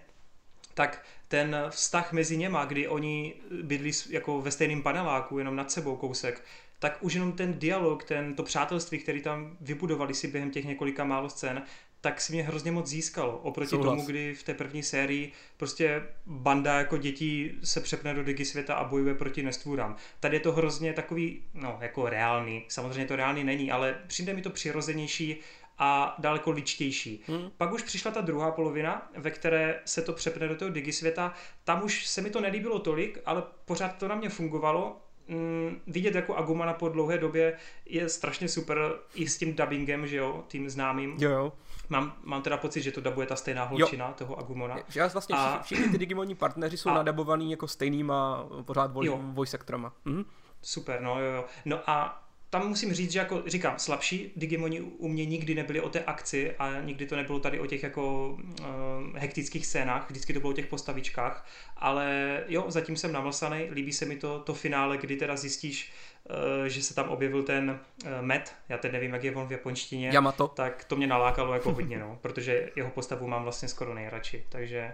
Tak ten vztah mezi něma, kdy oni bydlí jako ve stejném paneláku, jenom nad sebou kousek, tak už jenom ten dialog, ten, to přátelství, který tam vybudovali si během těch několika málo scén, tak si mě hrozně moc získalo. Oproti Souhlas. tomu, kdy v té první sérii prostě banda jako dětí se přepne do digi světa a bojuje proti nestvůrám. Tady je to hrozně takový, no jako reálný, samozřejmě to reálný není, ale přijde mi to přirozenější a daleko ličtější. Hmm. Pak už přišla ta druhá polovina, ve které se to přepne do toho digi světa. Tam už se mi to nelíbilo tolik, ale pořád to na mě fungovalo mm, vidět jako Agumana po dlouhé době je strašně super i s tím dubbingem, že jo, tím známým. Jo, jo. Mám, mám teda pocit, že to dabuje ta stejná holčina jo. toho Agumona. Že vlastně a... všichni, všichni ty Digimonní partneři jsou a... nadabovaný jako stejnýma pořád voice actorama. Mhm. Super, no jo, jo. No a tam musím říct, že jako říkám, slabší Digimoni u mě nikdy nebyli o té akci a nikdy to nebylo tady o těch jako uh, hektických scénách, vždycky to bylo o těch postavičkách, ale jo, zatím jsem namlsaný, líbí se mi to, to finále, kdy teda zjistíš, uh, že se tam objevil ten uh, Met, já teď nevím, jak je on v japonštině, Yamato. tak to mě nalákalo jako hodně, no, <laughs> protože jeho postavu mám vlastně skoro nejradši, takže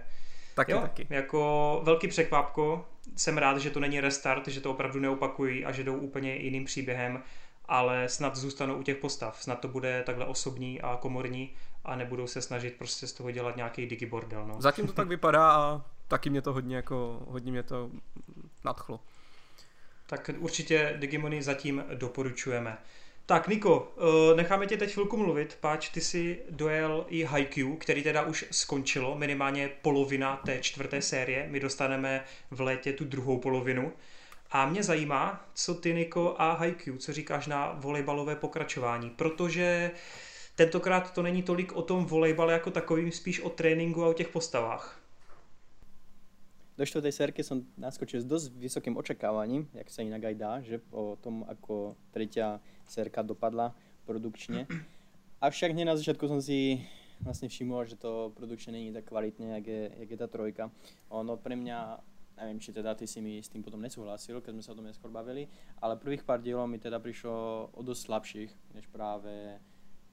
Taky, jo, taky. jako velký překvapko, jsem rád, že to není restart, že to opravdu neopakují a že jdou úplně jiným příběhem ale snad zůstanou u těch postav. Snad to bude takhle osobní a komorní a nebudou se snažit prostě z toho dělat nějaký digibordel. No. Zatím to tak vypadá a taky mě to hodně jako, hodně mě to nadchlo. Tak určitě Digimony zatím doporučujeme. Tak Niko, eh, necháme tě teď chvilku mluvit, páč ty si dojel i Haikyuu, který teda už skončilo, minimálně polovina té čtvrté série, my dostaneme v létě tu druhou polovinu. A mě zajímá, co ty, Niko, a Haikyuu, co říkáš na volejbalové pokračování, protože tentokrát to není tolik o tom volejbale jako takovým, spíš o tréninku a o těch postavách. Do štvrtej sérky som naskočil s dosť vysokým očakávaním, jak sa inak aj dá, že o tom, ako tretia sérka dopadla produkčne. Avšak hneď na začiatku som si vlastne všimol, že to produkčne není tak kvalitné, jak je, jak je tá trojka. Ono pre mňa neviem, či teda ty si mi s tým potom nesúhlasil, keď sme sa o tom neskôr bavili, ale prvých pár dielov mi teda prišlo o dosť slabších, než práve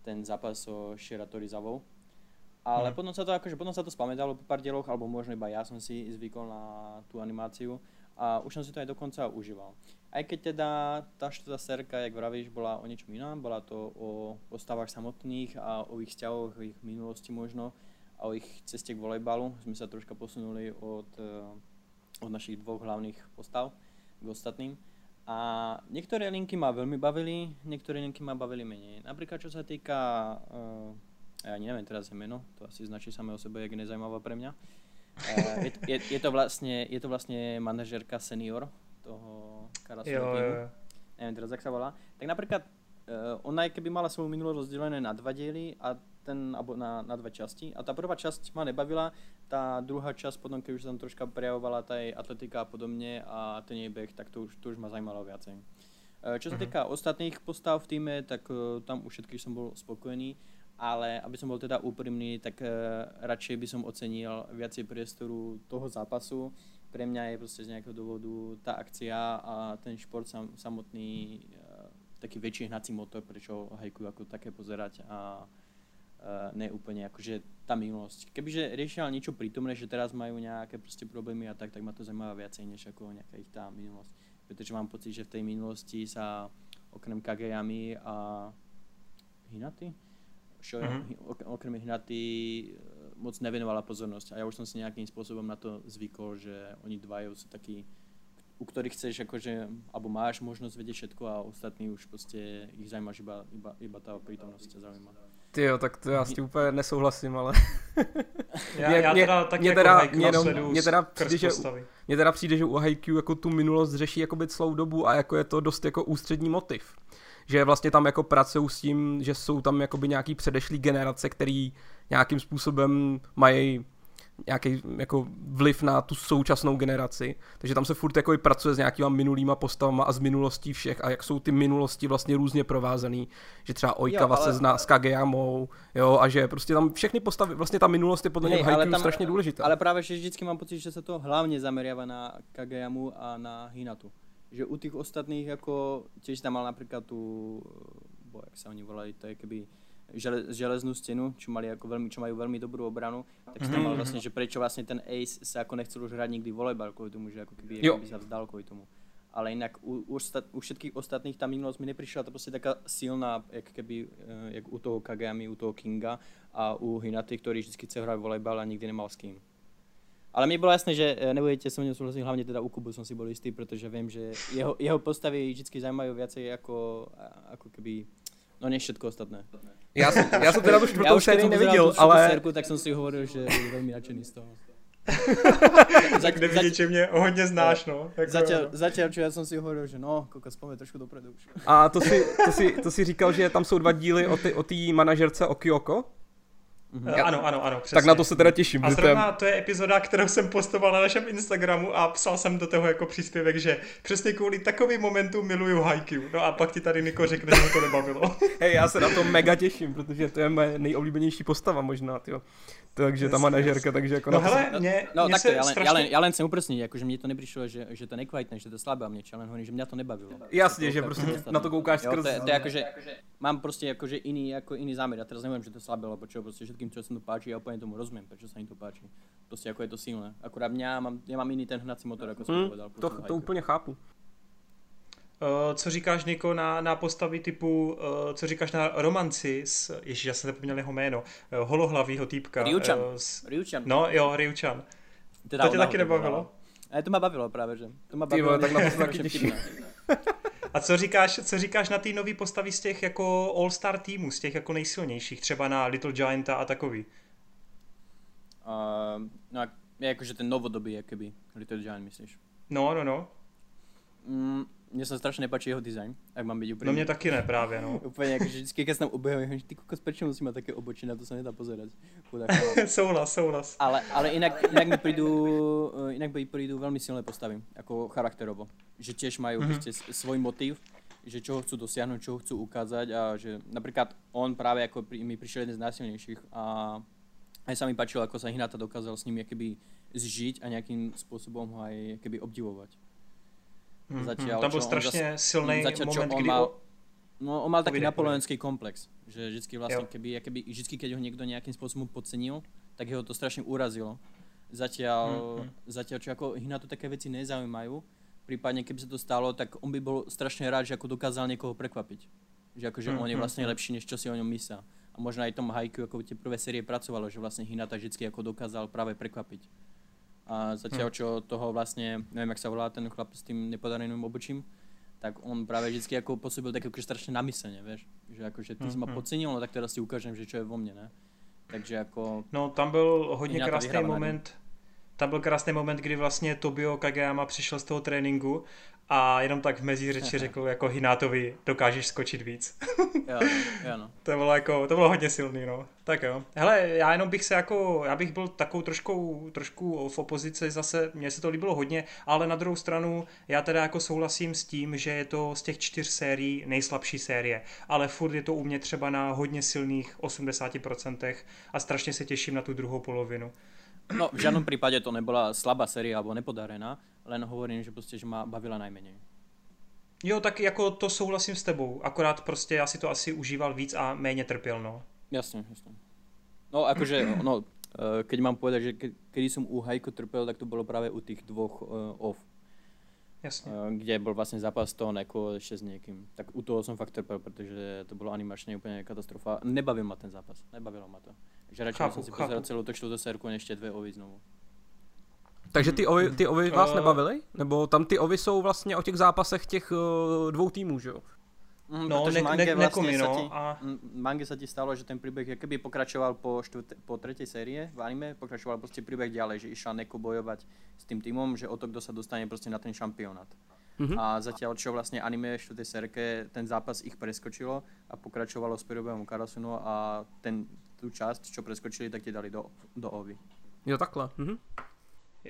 ten zápas so Shiratori-zavou. Ale hmm. potom sa to akože, potom sa to spamätalo po pár dieloch, alebo možno iba ja som si zvykol na tú animáciu a už som si to aj dokonca užíval. Aj keď teda tá štvrtá serka, jak vravíš, bola o niečom inom, bola to o postavách samotných a o ich vzťahoch, o ich minulosti možno a o ich ceste k volejbalu. Sme sa troška posunuli od od našich dvoch hlavných postav k ostatným. A niektoré linky ma veľmi bavili, niektoré linky ma bavili menej. Napríklad čo sa týka, uh, ja ani neviem teraz je meno, to asi značí samé o sebe, jak je nezajímavá pre mňa. Uh, je, je, je, to vlastne, je to vlastne manažerka senior toho karate týmu. Neviem teraz, jak sa volá. Tak napríklad ona je keby mala svou minulost rozdělené na dva díly a ten, abo na, na dva časti. A ta prvá časť ma nebavila, tá druhá časť potom, keď už tam troška prejavovala tá jej atletika a podobne a ten jej beh, tak to už, to už ma zajímalo viacej. E, čo sa mhm. týka mm-hmm. ostatných postav v týme, tak uh, tam u všetkých som bol spokojný, ale aby som bol teda úprimný, tak uh, radšej by som ocenil viacej priestoru toho zápasu. Pre mňa je proste z nejakého dôvodu tá akcia a ten šport sam, samotný taký väčší hnací motor, prečo hajku ako také pozerať a uh, ne úplne akože tá minulosť. Kebyže riešila niečo prítomné, že teraz majú nejaké proste problémy a tak, tak ma to zaujímavá viacej než ako nejaká ich tá minulosť. Pretože mám pocit, že v tej minulosti sa okrem Kageyami a Hinaty, šo, mm-hmm. okrem Hinaty eh, moc nevenovala pozornosť a ja už som si nejakým spôsobom na to zvykol, že oni dvajú sú takí u ktorých chceš akože, alebo máš možnosť vedieť všetko a ostatní už prostě ich zajímáš iba, iba, iba tá prítomnosť ťa zaujíma. Ty jo, tak to já s tím úplně nesouhlasím, ale... <laughs> já, mě, já teda taky mě jako teda, mě, jenom, mě teda přijde, že, mě teda přijde, že u Haikyuu jako tu minulost řeší jakoby celou dobu a jako je to dost jako ústřední motiv. Že vlastně tam jako pracují s tím, že jsou tam jakoby nějaký předešlý generace, který nějakým způsobem mají nějaký jako vliv na tu současnou generaci. Takže tam se furt jako i pracuje s nějakýma minulýma postavama a z minulostí všech a jak jsou ty minulosti vlastně různě provázaný, že třeba Oikawa ale... se zná s Kageyamou, jo, a že prostě tam všechny postavy, vlastně ta minulost je podle mě v tam, strašně důležitá. Ale právě, že vždycky mám pocit, že se to hlavně zameriava na Kageyamu a na Hinatu. Že u těch ostatných jako, tiež tam mal například tu, bo jak se oni volali, to je keby žele, železnú stenu, čo, mali ako veľmi, čo majú veľmi dobrú obranu, tak mm-hmm. tam mal vlastne, že prečo vlastne ten Ace sa ako nechcel už hrať nikdy volejbal kvôli tomu, že ako keby, ako by sa vzdal kvôli tomu. Ale inak u, u, stat, u všetkých ostatných tá minulosť mi neprišla to proste taká silná, jak keby, uh, jak u toho Kagami, u toho Kinga a u Hinaty, ktorý vždy chce hrať volejbal a nikdy nemal s kým. Ale mi bylo jasné, že eh, nebudete so mnou súhlasiť, hlavne teda u Kubu som si bol istý, pretože viem, že jeho, jeho postavy vždy zaujímajú viacej ako, ako keby No než všetko ostatné. Já jsem, já jsem teda tu čtvrtou sérii neviděl, ale... Sérku, tak jsem si hovoril, že je velmi nadšený z toho. <laughs> Zať, Nevidí, že mě hodně znáš, no. Jako, zatiaľ, zatiaľ, čo ja som si hovoril, že no, koľko spome trošku dopredu už. A to si, to, si, to si říkal, že tam jsou dva díly o té manažerce Okioko? Mm-hmm. Ano, ano, ano, přesně. Tak na to se teda těším. A zrovna to je epizoda, kterou jsem postoval na našem Instagramu a psal jsem do toho jako příspěvek, že přesně kvůli takovým momentu miluju Haikyuu. No a pak ti tady Niko řekne, že to nebavilo. <laughs> Hej, já se na to mega těším, protože to je moje nejoblíbenější postava možná, tyjo takže ta manažerka, takže jako no na hele, mě, no, mě takto, ja, len, strašně... ja, len, ja len chcem upresniť, akože mne to neprišlo, že, že to nekvalitné, že to je slabé a mne čo len hovorím, že mňa to nebavilo. Jasne, že prostě na to koukáš skrz... Jo, to, je, to je akože, mám prostě akože iný, ako iný zámer, ja teraz neviem, že to je slabé, lebo čo, prostě všetkým, čo sa to páči, ja úplne tomu rozumiem, prečo sa im to páči. Prostě ako je to silné. Akurát mňa mám, ja mám iný ten hnací motor, ako som hmm, povedal. To, to úplně chápu. Uh, co říkáš, Niko, na, na postavy typu, uh, co říkáš na romanci s, ježiš, já jsem zapomněl jeho jméno, uh, holohlavýho týpka. Ryuchan. Uh, s, Ryuchan. No, jo, Ryuchan. Teda to tě taky nebavilo? Ne, to mě bavilo právě, že. To mě bavilo. tak na to taky těším. A co říkáš, co říkáš na ty nový postavy z těch jako all-star týmů, z těch jako nejsilnějších, třeba na Little Gianta a takový? Uh, no, jakože ten novodobý, jakoby, Little Giant, myslíš? No, no, no. Mm, mně se strašně nepáčí jeho design, jak mám být úplně. No mě taky ne právě, no. <laughs> úplně jako, že vždycky, když jsem že ty kokos, proč musí mít také obočí, na to se nedá pozerať. <laughs> souhlas, souhlas. Ale, ale jinak, jinak mi prídu, eh, jinak mi prídu velmi silné postavy, jako charakterovo. Že těž mají mm-hmm. prostě svůj motiv, že čoho chcú dosiahnuť, čoho chcú ukázať a že napríklad on práve ako mi prišiel jeden z najsilnejších a aj sa mi páčilo, ako sa Hinata dokázal s ním keby zžiť a nejakým spôsobom ho aj keby obdivovať. Mm, zatiaľ, tam byl strašně zas, silný zatiaľ, moment, on kdy... Mal, no, on mal taký napoleonský komplex, že vždycky vlastne, keby, keby, vždycky, keď ho niekto nejakým spôsobom podcenil, tak jeho to strašne urazilo. Zatiaľ, mm, mm. zatiaľ čo ako Hinatu také veci nezaujímajú, prípadne keby sa to stalo, tak on by bol strašne rád, že ako dokázal niekoho prekvapiť. Že akože mm, on je vlastne mm, lepší, než čo si o ňom myslel. A možno aj tom Haiku, ako tie prvé série pracovalo, že vlastne Hinata vždycky ako dokázal práve prekvapiť. A zatiaľ, hm. čo toho vlastne, neviem, jak sa volá ten chlap s tým nepodareným obočím, tak on práve vždycky ako pôsobil tak akože strašne namyslene, vieš. Že akože ty mm, si ma hm. podcenil, no tak teraz si ukážem, že čo je vo mne, ne. Takže jako... No tam byl hodně krásný moment, Tam byl krásný moment, kdy vlastně Tobio Kageyama přišel z toho tréninku a jenom tak v mezí řeči <laughs> řekl jako Hinátovi, dokážeš skočit víc. <laughs> jo, jo, no. to bylo jako, to bylo hodně silný, no. Tak jo. Hele, já jenom bych se jako, já bych byl takovou trošku, trošku v opozici zase, mně se to líbilo hodně, ale na druhou stranu já teda jako souhlasím s tím, že je to z těch čtyř sérií nejslabší série, ale furt je to u mě třeba na hodně silných 80% a strašně se těším na tu druhou polovinu. No, v žádném případě to nebyla slabá série alebo nepodarená, len hovorím, že prostě, že má bavila najmenej. Jo, tak jako to souhlasím s tebou, akorát prostě já si to asi užíval víc a méně trpěl, no. Jasně, jasně. No, akože, no, eh, keď mám povedať, že kedy som u Hajku trpel, tak to bylo právě u těch dvoch uh, off. Jasně. Uh, kde byl vlastně zápas toho neko ještě s někým. Tak u toho jsem fakt trpel, protože to bylo animačně úplně katastrofa. Nebavil ma ten zápas, nebavilo ma to. Takže radši jsem si pozeral celou to čtvrtou sérku, než ještě dvě ovy znovu. Takže ty ovy, ty ovy vás uh, nebavily? Nebo tam ty ovy jsou vlastně o těch zápasech těch uh, dvou týmů, že jo? Mm, no, ne, mange ne, vlastně no, ti, a... mange sa ti stalo, že ten príbeh keby pokračoval po, štvrte, po tretej série v anime, pokračoval prostě príbeh ďalej, že išla Neko bojovať s tým týmom, že o to, kdo sa dostane prostě na ten šampionát. Mm-hmm. A zatiaľ, čo vlastně anime v štvrtej sérke, ten zápas ich preskočilo a pokračovalo s Pyrobeom Karasunu a ten, tu část, čo preskočili, tak ti dali do, do Ovy. Jo, takhle. Mm-hmm.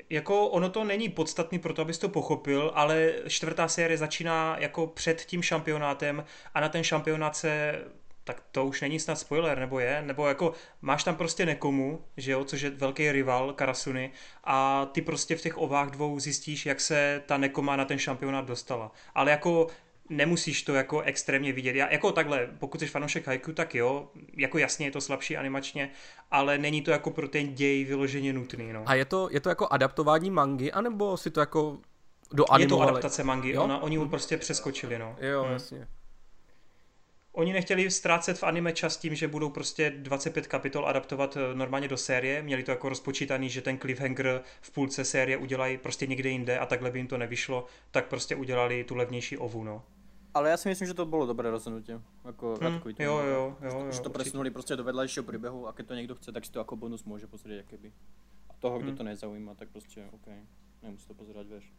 Jako ono to není podstatný pro to, abys to pochopil, ale čtvrtá série začíná jako před tím šampionátem a na ten šampionát se tak to už není snad spoiler, nebo je, nebo jako máš tam prostě Nekomu, že jo, což je velký rival Karasuny a ty prostě v těch ovách dvou zjistíš, jak se ta Nekoma na ten šampionát dostala. Ale jako nemusíš to jako extrémně vidět. Já, jako takhle, pokud jsi fanoušek Haiku, tak jo, jako jasně je to slabší animačně, ale není to jako pro ten děj vyloženě nutný. No. A je to, je to jako adaptování mangy, anebo si to jako do Je to adaptace mangy, Ona, oni ho prostě přeskočili, no. Jo, hmm. jasně. Oni nechtěli ztrácet v anime čas tím, že budou prostě 25 kapitol adaptovat eh, normálně do série. Měli to jako rozpočítaný, že ten cliffhanger v půlce série udělají prostě někde jinde a takhle by jim to nevyšlo, tak prostě udělali tu levnější ovu, no. Ale já si myslím, že to bylo dobré rozhodnutí. Jako hmm, jo, jo, jo, jo, Že to presunuli prostě do vedlejšího příběhu a když to někdo chce, tak si to jako bonus může pozrieť, jak keby. A toho, kdo hmm. to nezaujíma, tak prostě OK, nemusí to pozerať, víš.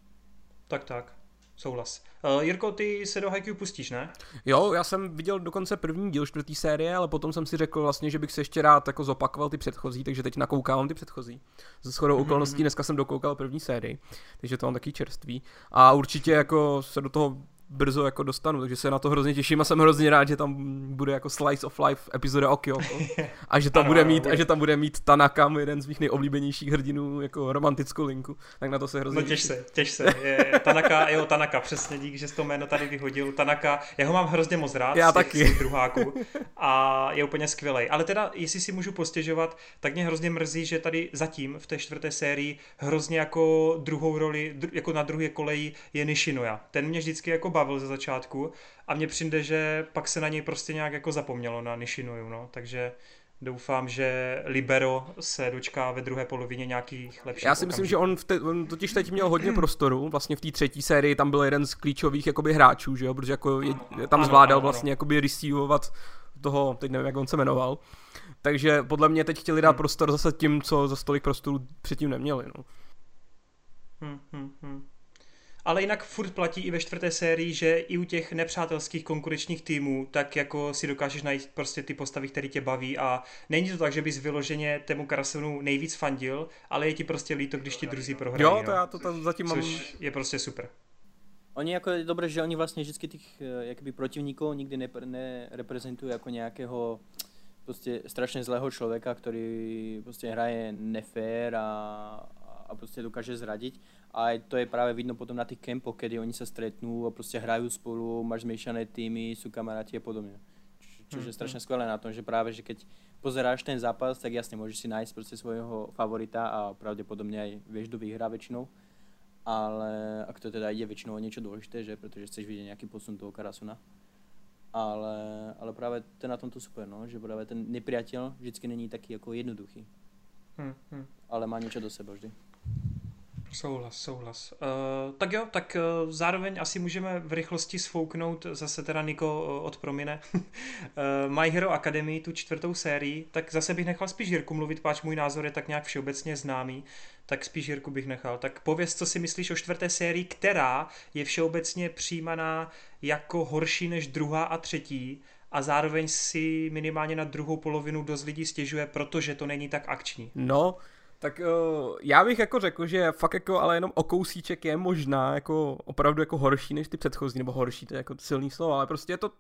Tak, tak. Souhlas. Uh, Jirko, ty se do Haikyuu pustíš, ne? Jo, já jsem viděl dokonce první díl čtvrtý série, ale potom jsem si řekl vlastně, že bych se ještě rád jako zopakoval ty předchozí, takže teď nakoukám ty předchozí. Ze shodou mm-hmm. okolností dneska jsem dokoukal první sérii, takže to mám taky čerství. A určitě jako se do toho brzo jako dostanu, takže se na to hrozně těším a jsem hrozně rád, že tam bude jako slice of life epizoda o Kyoto <laughs> a že tam ano, bude mít, a že tam bude mít Tanaka, jeden z mých nejoblíbenějších hrdinů, jako romantickou linku, tak na to se hrozně No těš se, těš se, je, Tanaka, jo Tanaka, přesně dík, že jsi to jméno tady vyhodil, Tanaka, já ho mám hrozně moc rád já z těch, taky. Z druháků. <laughs> A je úplně skvělý. Ale teda, jestli si můžu postěžovat, tak mě hrozně mrzí, že tady zatím v té čtvrté sérii hrozně jako druhou roli, jako na druhé koleji je Nishinoya. Ten mě vždycky jako bavil ze začátku a mně přijde, že pak se na něj prostě nějak jako zapomnělo na Nishinoju, no, takže doufám, že Libero se dočká ve druhé polovině nějakých lepších Já si myslím, že on, v te, on totiž teď měl hodně prostoru, vlastně v té třetí sérii tam byl jeden z klíčových jakoby hráčů, že jo, protože jako je, tam ano, zvládal ano, vlastně ano. jakoby receivovat toho, teď nevím, jak on se jmenoval, takže podle mě teď chtěli dát hmm. prostor zase tím, co za stolik prostoru předtím neměli, no. Hmm, hmm, hmm ale jinak furt platí i ve čtvrté sérii, že i u těch nepřátelských konkurenčních týmů, tak jako si dokážeš najít prostě ty postavy, které tě baví a není to tak, že bys vyloženě tému Karasonu nejvíc fandil, ale je ti prostě líto, když ti druzí prohrají. Jo, to já to tam zatím mám... Což je prostě super. Oni jako je dobré, že oni vlastně vždycky těch eh, jakoby protivníků nikdy nereprezentují jako nějakého prostě strašně zlého člověka, který prostě hraje nefér a, a prostě dokáže zradit, a to je práve vidno potom na tých kempoch, kedy oni sa stretnú a proste hrajú spolu, máš zmiešané týmy, sú kamaráti a podobne. Čiže je mhm, strašne mhm. skvelé na tom, že práve, že keď pozeráš ten zápas, tak jasne môžeš si nájsť proste svojho favorita a pravdepodobne aj vieš, kto vyhrá väčšinou. Ale ak to teda ide väčšinou o niečo dôležité, že pretože chceš vidieť nejaký posun toho Karasuna. Ale, ale práve to na tomto super, no, že práve ten nepriateľ vždycky není taký jako jednoduchý. Hmm, hmm. Ale má niečo do seba vždy. Souhlas, souhlas. Uh, tak jo, tak uh, zároveň asi můžeme v rychlosti sfouknout, zase teda Niko uh, od Promine, uh, <laughs> My Hero Academy, tu čtvrtou sérii, tak zase bych nechal spíš Jirku mluvit, páč můj názor je tak nějak všeobecně známý, tak spíš Jirku bych nechal. Tak pověz, co si myslíš o čtvrté sérii, která je všeobecně přijímaná jako horší než druhá a třetí, a zároveň si minimálně na druhou polovinu dost lidí stěžuje, protože to není tak akční. No, tak uh, já bych jako řekl, že fakt jako ale jenom o kousíček je možná jako opravdu jako horší než ty předchozí, nebo horší, to je jako silný slovo, ale prostě je to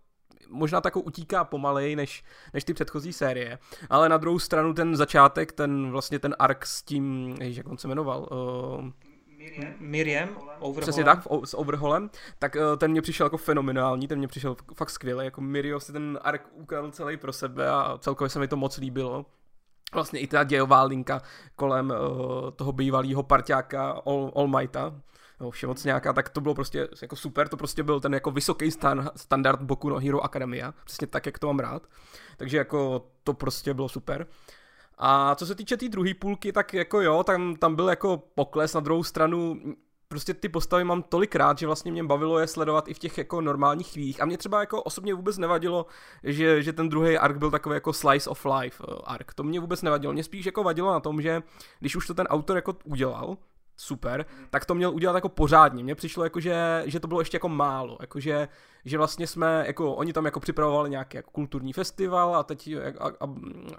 možná tako utíká pomalej než, než ty předchozí série. Ale na druhou stranu ten začátek, ten vlastně ten ark s tím, jež, jak on se jmenoval, uh, Miriam, Overholem. Přesně tak, s Overholem, tak uh, ten mě přišel jako fenomenální, ten mě přišel fakt skvělý, jako Mirio si ten ark ukradl celý pro sebe a celkově se mi to moc líbilo vlastně i ta dějová linka kolem uh, toho bývalého parťáka All, All Mighta, no, nějaká, tak to bylo prostě jako super, to prostě byl ten jako vysoký stan, standard Boku no Hero Academia, přesně tak, jak to mám rád, takže jako to prostě bylo super. A co se týče té tý druhé půlky, tak jako jo, tam, tam byl jako pokles, na druhou stranu prostě ty postavy mám tolikrát, že vlastně mě bavilo je sledovat i v těch jako normálních chvílích. A mě třeba jako osobně vůbec nevadilo, že, že ten druhý ark byl takový jako slice of life uh, ark. To mě vůbec nevadilo. Mě spíš jako vadilo na tom, že když už to ten autor jako udělal, super, tak to měl udělat jako pořádně. Mně přišlo jako, že, že to bylo ještě jako málo, jako že, vlastně jsme, jako oni tam jako připravovali nějaký jako kulturní festival a teď a, a,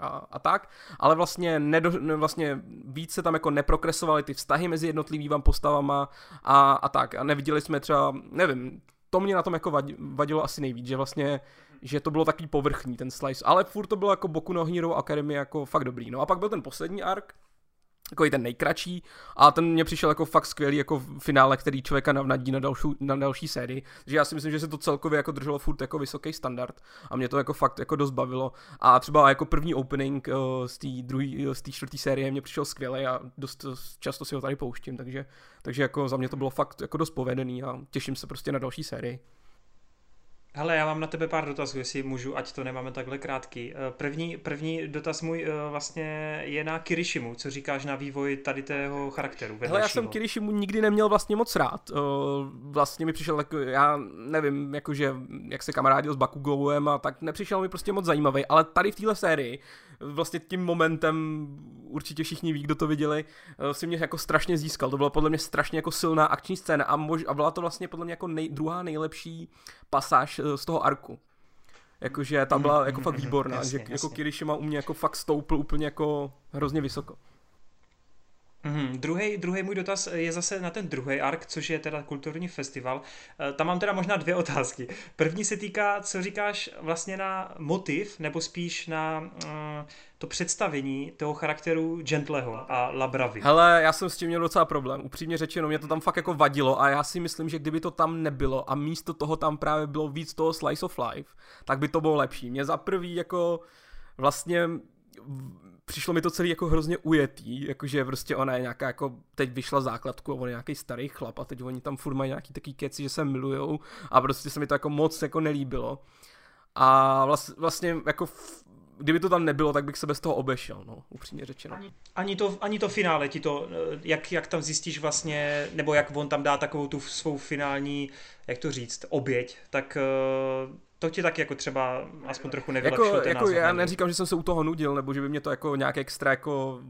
a, a tak, ale vlastně, nedo, vlastně víc se tam jako neprokresovaly ty vztahy mezi jednotlivými postavama a, a tak. A neviděli jsme třeba, nevím, to mě na tom jako vadilo asi nejvíc, že vlastně že to bylo takový povrchní ten slice, ale furt to bylo jako Boku no Hero Academy jako fakt dobrý. No a pak byl ten poslední ark, jako ten nejkratší. A ten mě přišel jako fakt skvělý jako finále, který člověka navnadí na další, na další sérii, že já si myslím, že se to celkově jako drželo furt jako vysoký standard. A mě to jako fakt jako dost bavilo. A třeba jako první opening uh, z té druhé, z té čtvrté série mě přišel skvělý a dost často si ho tady pouštím, takže, takže jako za mě to bylo fakt jako dost povedený a těším se prostě na další sérii. Hele, já mám na tebe pár dotazů, jestli můžu, ať to nemáme takhle krátký. Eh, první, první dotaz můj eh, vlastně je na Kirishimu. Co říkáš na vývoj tady tého charakteru? Hele, já jsem Kirishimu nikdy neměl vlastně moc rád. Eh, vlastně mi přišel tak, já nevím, jakože, jak se kamarádil s Bakugouem a tak nepřišel mi prostě moc zajímavý, ale tady v téhle sérii vlastně tím momentem, určitě všichni ví, kdo to viděli, si mě jako strašně získal. To byla podle mě strašně jako silná akční scéna a, mož, a byla to vlastně podle mě jako nej, druhá nejlepší pasáž z toho arku. Jakože tam byla jako fakt výborná, jasně, že jasně. jako Kirishima u mě jako fakt stoupl úplně jako hrozně vysoko. Mm, druhý, druhý můj dotaz je zase na ten druhý ark, což je teda kulturní festival. E, tam mám teda možná dvě otázky. První se týká, co říkáš vlastně na motiv, nebo spíš na uh, to představení toho charakteru Gentleho a Labravy. Hele, já jsem s tím měl docela problém. Upřímně řečeno, mě to tam fakt jako vadilo a já si myslím, že kdyby to tam nebylo a místo toho tam právě bylo víc toho slice of life, tak by to bylo lepší. Mě za prvý jako vlastně přišlo mi to celý jako hrozně ujetý, jakože prostě ona je nějaká jako, teď vyšla základku a on je nějaký starý chlap a teď oni tam furt mají nějaký taký keci, že se milujou a prostě se mi to jako moc jako nelíbilo. A vlastně jako kdyby to tam nebylo, tak bych se bez toho obešel, no, upřímně řečeno. Ani, ani, to, ani to finále ti to, jak, jak tam zjistíš vlastně, nebo jak on tam dá takovou tu svou finální, jak to říct, oběť, tak to ti tak jako třeba aspoň trochu nevylepšilo jako, jako já neříkám, že jsem se u toho nudil, nebo že by mě to jako nějak extra jako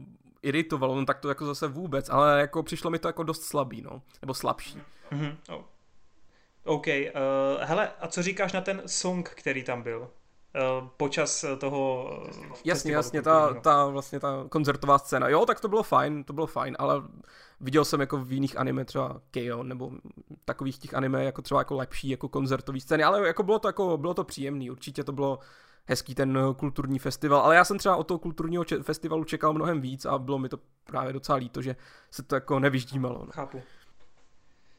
iritovalo, no tak to jako zase vůbec, ale jako přišlo mi to jako dost slabý, no, nebo slabší. Mm-hmm. Oh. OK, uh, hele, a co říkáš na ten song, který tam byl? Uh, počas toho Jasně, jasně, ta, ta vlastně ta koncertová scéna. Jo, tak to bylo fajn, to bylo fajn, ale viděl jsem jako v jiných anime třeba Keion nebo takových těch anime jako třeba jako lepší jako koncertový scény, ale jako bylo to jako, bylo to příjemný, určitě to bylo hezký ten kulturní festival, ale já jsem třeba od toho kulturního festivalu čekal mnohem víc a bylo mi to právě docela líto, že se to jako nevyždímalo. No. Chápu.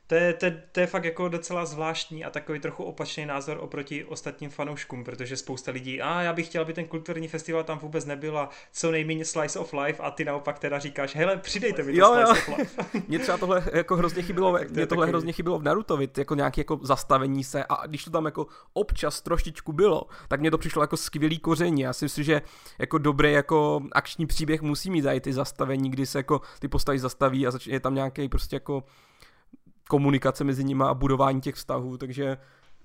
To je, to, to je fakt jako docela zvláštní a takový trochu opačný názor oproti ostatním fanouškům, protože spousta lidí, a já bych chtěl, aby ten kulturní festival tam vůbec nebyl a co nejméně slice of life a ty naopak teda říkáš, hele, přidejte mi to jo, slice jo. of life. <laughs> Mně třeba tohle jako hrozně chybilo, <laughs> mě tohle takový... hrozně chybilo v Narutovi, jako nějaké jako zastavení se a když to tam jako občas trošičku bylo, tak mě to přišlo jako skvělý koření. Já si myslím, že jako dobrý jako akční příběh musí mít tady ty zastavení, kdy se jako ty postavy zastaví a je tam nějaký prostě jako komunikace mezi nimi a budování těch vztahů, takže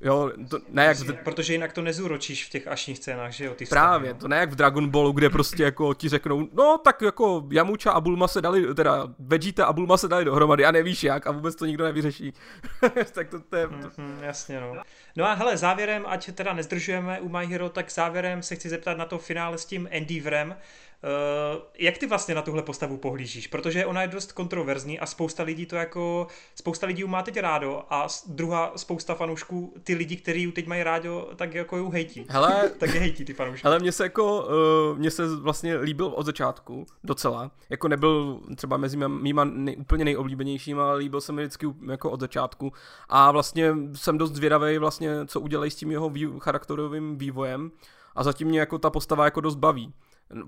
Jo, to ne jak v... Protože jinak to nezúročíš v těch ašních scénách, že jo? Ty Právě, vztahy, no. to ne jak v Dragon Ballu, kde prostě jako ti řeknou, no tak jako Jamuča a Bulma se dali, teda Vegeta a Bulma se dali dohromady a nevíš jak a vůbec to nikdo nevyřeší. <laughs> tak to, to je... To... Mm-hmm, jasně no. No a hele, závěrem, ať teda nezdržujeme u My Hero, tak závěrem se chci zeptat na to finále s tím Endeavorem. Uh, jak ty vlastně na tuhle postavu pohlížíš? Protože ona je dost kontroverzní a spousta lidí to jako, spousta lidí má teď rádo a druhá spousta fanoušků, ty lidi, kteří ji teď mají rádo, tak jako ju hejtí. Hele, <laughs> tak je hejtí ty fanoušky. Ale mně se jako, uh, mně se vlastně líbil od začátku docela. Jako nebyl třeba mezi mýma nej, úplně nejoblíbenějšíma, ale líbil se mi vždycky jako od začátku. A vlastně jsem dost zvědavý vlastně, co udělají s tím jeho vý, charakterovým vývojem. A zatím mě jako ta postava jako dost baví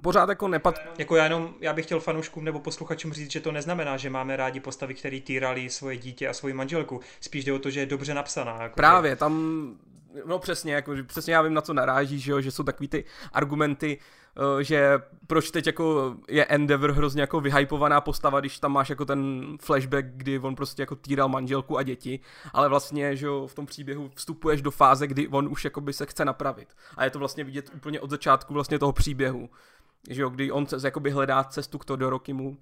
pořád jako nepad... Jako já jenom, já bych chtěl fanouškům nebo posluchačům říct, že to neznamená, že máme rádi postavy, které týrali svoje dítě a svoji manželku. Spíš jde o to, že je dobře napsaná. Jako Právě, že... tam, no přesně, jako, přesně já vím, na co naráží, že, jo, že jsou takový ty argumenty, eh, že proč teď jako je Endeavor hrozně jako vyhypovaná postava, když tam máš jako ten flashback, kdy on prostě jako týral manželku a děti, ale vlastně, že jo, v tom příběhu vstupuješ do fáze, kdy on už jako by se chce napravit. A je to vlastně vidět úplně od začátku vlastně toho příběhu že jo, kdy on jakoby hledá cestu k Todorokimu,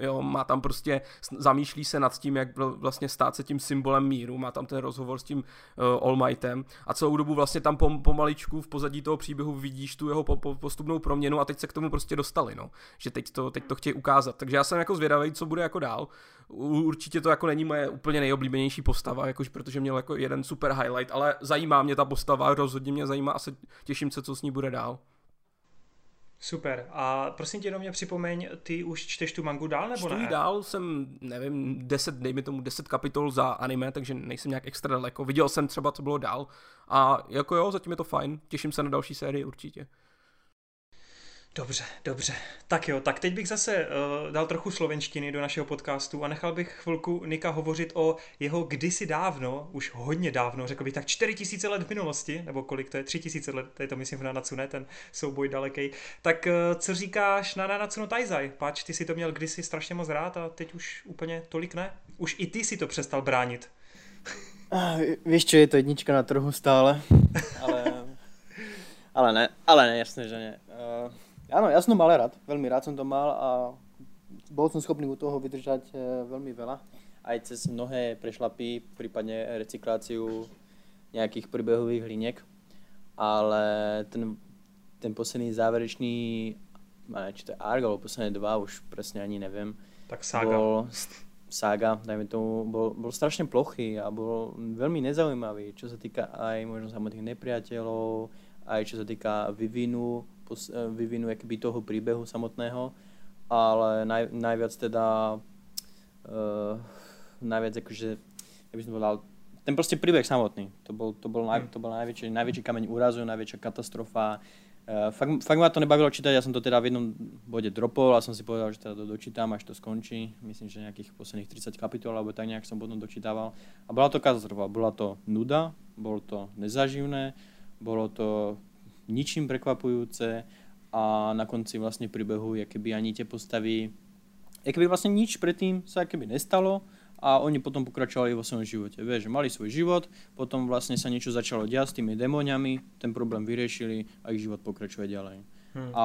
jo, má tam prostě, zamýšlí se nad tím, jak vlastně stát se tím symbolem míru, má tam ten rozhovor s tím uh, All Mightem a celou dobu vlastně tam pom, pomaličku v pozadí toho příběhu vidíš tu jeho po, po, postupnou proměnu a teď se k tomu prostě dostali, no, že teď to, teď to chtějí ukázat, takže já jsem jako zvědavý, co bude jako dál, určitě to jako není moje úplně nejoblíbenější postava, jakož protože měl jako jeden super highlight, ale zajímá mě ta postava, rozhodně mě zajímá a se těším se, co s ní bude dál. Super. A prosím tě, jenom mě připomeň, ty už čteš tu mangu dál nebo Čtu ne? dál, jsem, nevím, deset, dejme tomu deset kapitol za anime, takže nejsem nějak extra daleko. Viděl jsem třeba, co bylo dál. A jako jo, zatím je to fajn. Těším se na další sérii určitě. Dobře, dobře. Tak jo, tak teď bych zase uh, dal trochu slovenštiny do našeho podcastu a nechal bych chvilku Nika hovořit o jeho kdysi dávno, už hodně dávno, řekl bych tak 4000 let v minulosti, nebo kolik to je, 3000 let, to je to myslím v Nanatsu, ne, ten souboj daleký. Tak uh, co říkáš na Nanatsu no Taizai? Páč, ty si to měl kdysi strašně moc rád a teď už úplně tolik ne? Už i ty si to přestal bránit. <laughs> Ah, víš čo, je to jednička na trhu stále, ale, <laughs> ale ne, ale ne, jasné, že ne. Uh, Áno, ja som to mal rád, veľmi rád som to mal a bol som schopný u toho vydržať e, veľmi veľa. Aj cez mnohé prešlapy, prípadne recykláciu nejakých príbehových liniek. Ale ten, ten posledný záverečný, ne, či to je arg, alebo posledné dva, už presne ani neviem. Tak sága. Bol, sága, dajme tomu, bol, bol strašne plochý a bol veľmi nezaujímavý, čo sa týka aj možno samotných nepriateľov, aj čo sa týka vyvinu Eh, vyvinu jakoby toho príbehu samotného, ale naj, najviac teda uh, najviac akože, ja by som povedal, ten proste príbeh samotný, to bol, to bol, naj, to bol najväčší, najväčší kameň úrazu, najväčšia katastrofa. Uh, fakt, fakt ma to nebavilo čítať, ja som to teda v jednom bode dropol a som si povedal, že teda to dočítam, až to skončí. Myslím, že nejakých posledných 30 kapitol, alebo tak nejak som potom dočítával. A bola to katastrofa, bola to nuda, bolo to nezaživné, bolo to ničím prekvapujúce a na konci vlastne príbehu, keby ani tie postavy, keby vlastne nič predtým sa keby nestalo a oni potom pokračovali vo svojom živote. Vieš, že mali svoj život, potom vlastne sa niečo začalo diať s tými demoniami, ten problém vyriešili a ich život pokračuje ďalej. Hmm. A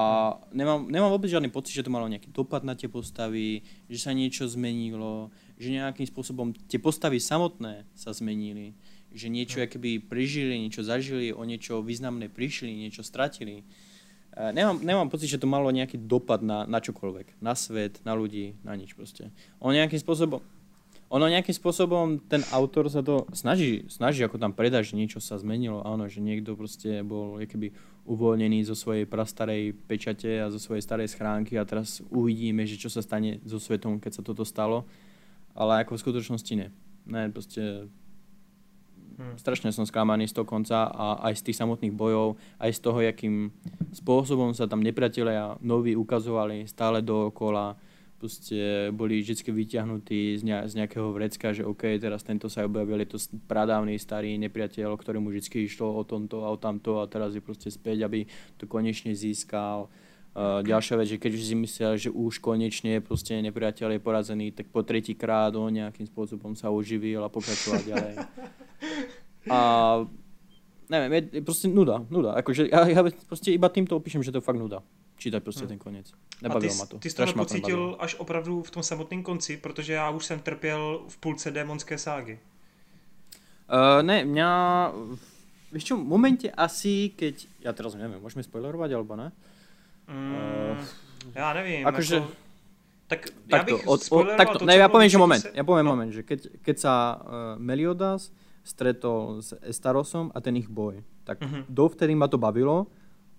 nemám, nemám vôbec žiadny pocit, že to malo nejaký dopad na tie postavy, že sa niečo zmenilo, že nejakým spôsobom tie postavy samotné sa zmenili že niečo hm. keby prežili, niečo zažili, o niečo významné prišli, niečo stratili. E, nemám, nemám pocit, že to malo nejaký dopad na, na čokoľvek. Na svet, na ľudí, na nič proste. Ono nejakým spôsobom, ono nejakým spôsobom, ten autor sa to snaží, snaží ako tam predať, že niečo sa zmenilo. Áno, že niekto proste bol keby uvoľnený zo svojej prastarej pečate a zo svojej starej schránky a teraz uvidíme, že čo sa stane so svetom, keď sa toto stalo. Ale ako v skutočnosti ne Ne, prostě Hmm. Strašne som sklamaný z toho konca a aj z tých samotných bojov, aj z toho, jakým spôsobom sa tam nepriatelia noví ukazovali stále dookola. Proste boli vždy vyťahnutí z, ne- z nejakého vrecka, že OK, teraz tento sa objavil, je to pradávny starý nepriateľ, ktorému vždy išlo o tomto a o tamto a teraz je proste späť, aby to konečne získal. Uh, ďalšia vec, že keď už si myslel, že už konečne proste nepriateľ je porazený, tak po tretíkrát on nejakým spôsobom sa oživil a pokračoval ďalej. <laughs> A neviem, je, je proste nuda, nuda. Akože ja, ja proste iba týmto opíšem, že to je fakt nuda. Čítať prostě hmm. ten konec. Nebavilo ma to. Ty jsi to pocítil až opravdu v tom samotném konci, protože já už jsem trpěl v půlce démonské ságy. Uh, ne, mňa... Víš čo, v momente asi, keď... Ja teraz neviem, môžeme spoilerovať, alebo ne? Mm, uh, já nevím. Akože... Jako... Tak já bych od, od, takto, to, ne, ja poviem, že moment, se... ja poviem no. moment, že keď, keď sa uh, Meliodas stretol s Estarosom a ten ich boj, tak uh-huh. dovtedy ma to bavilo,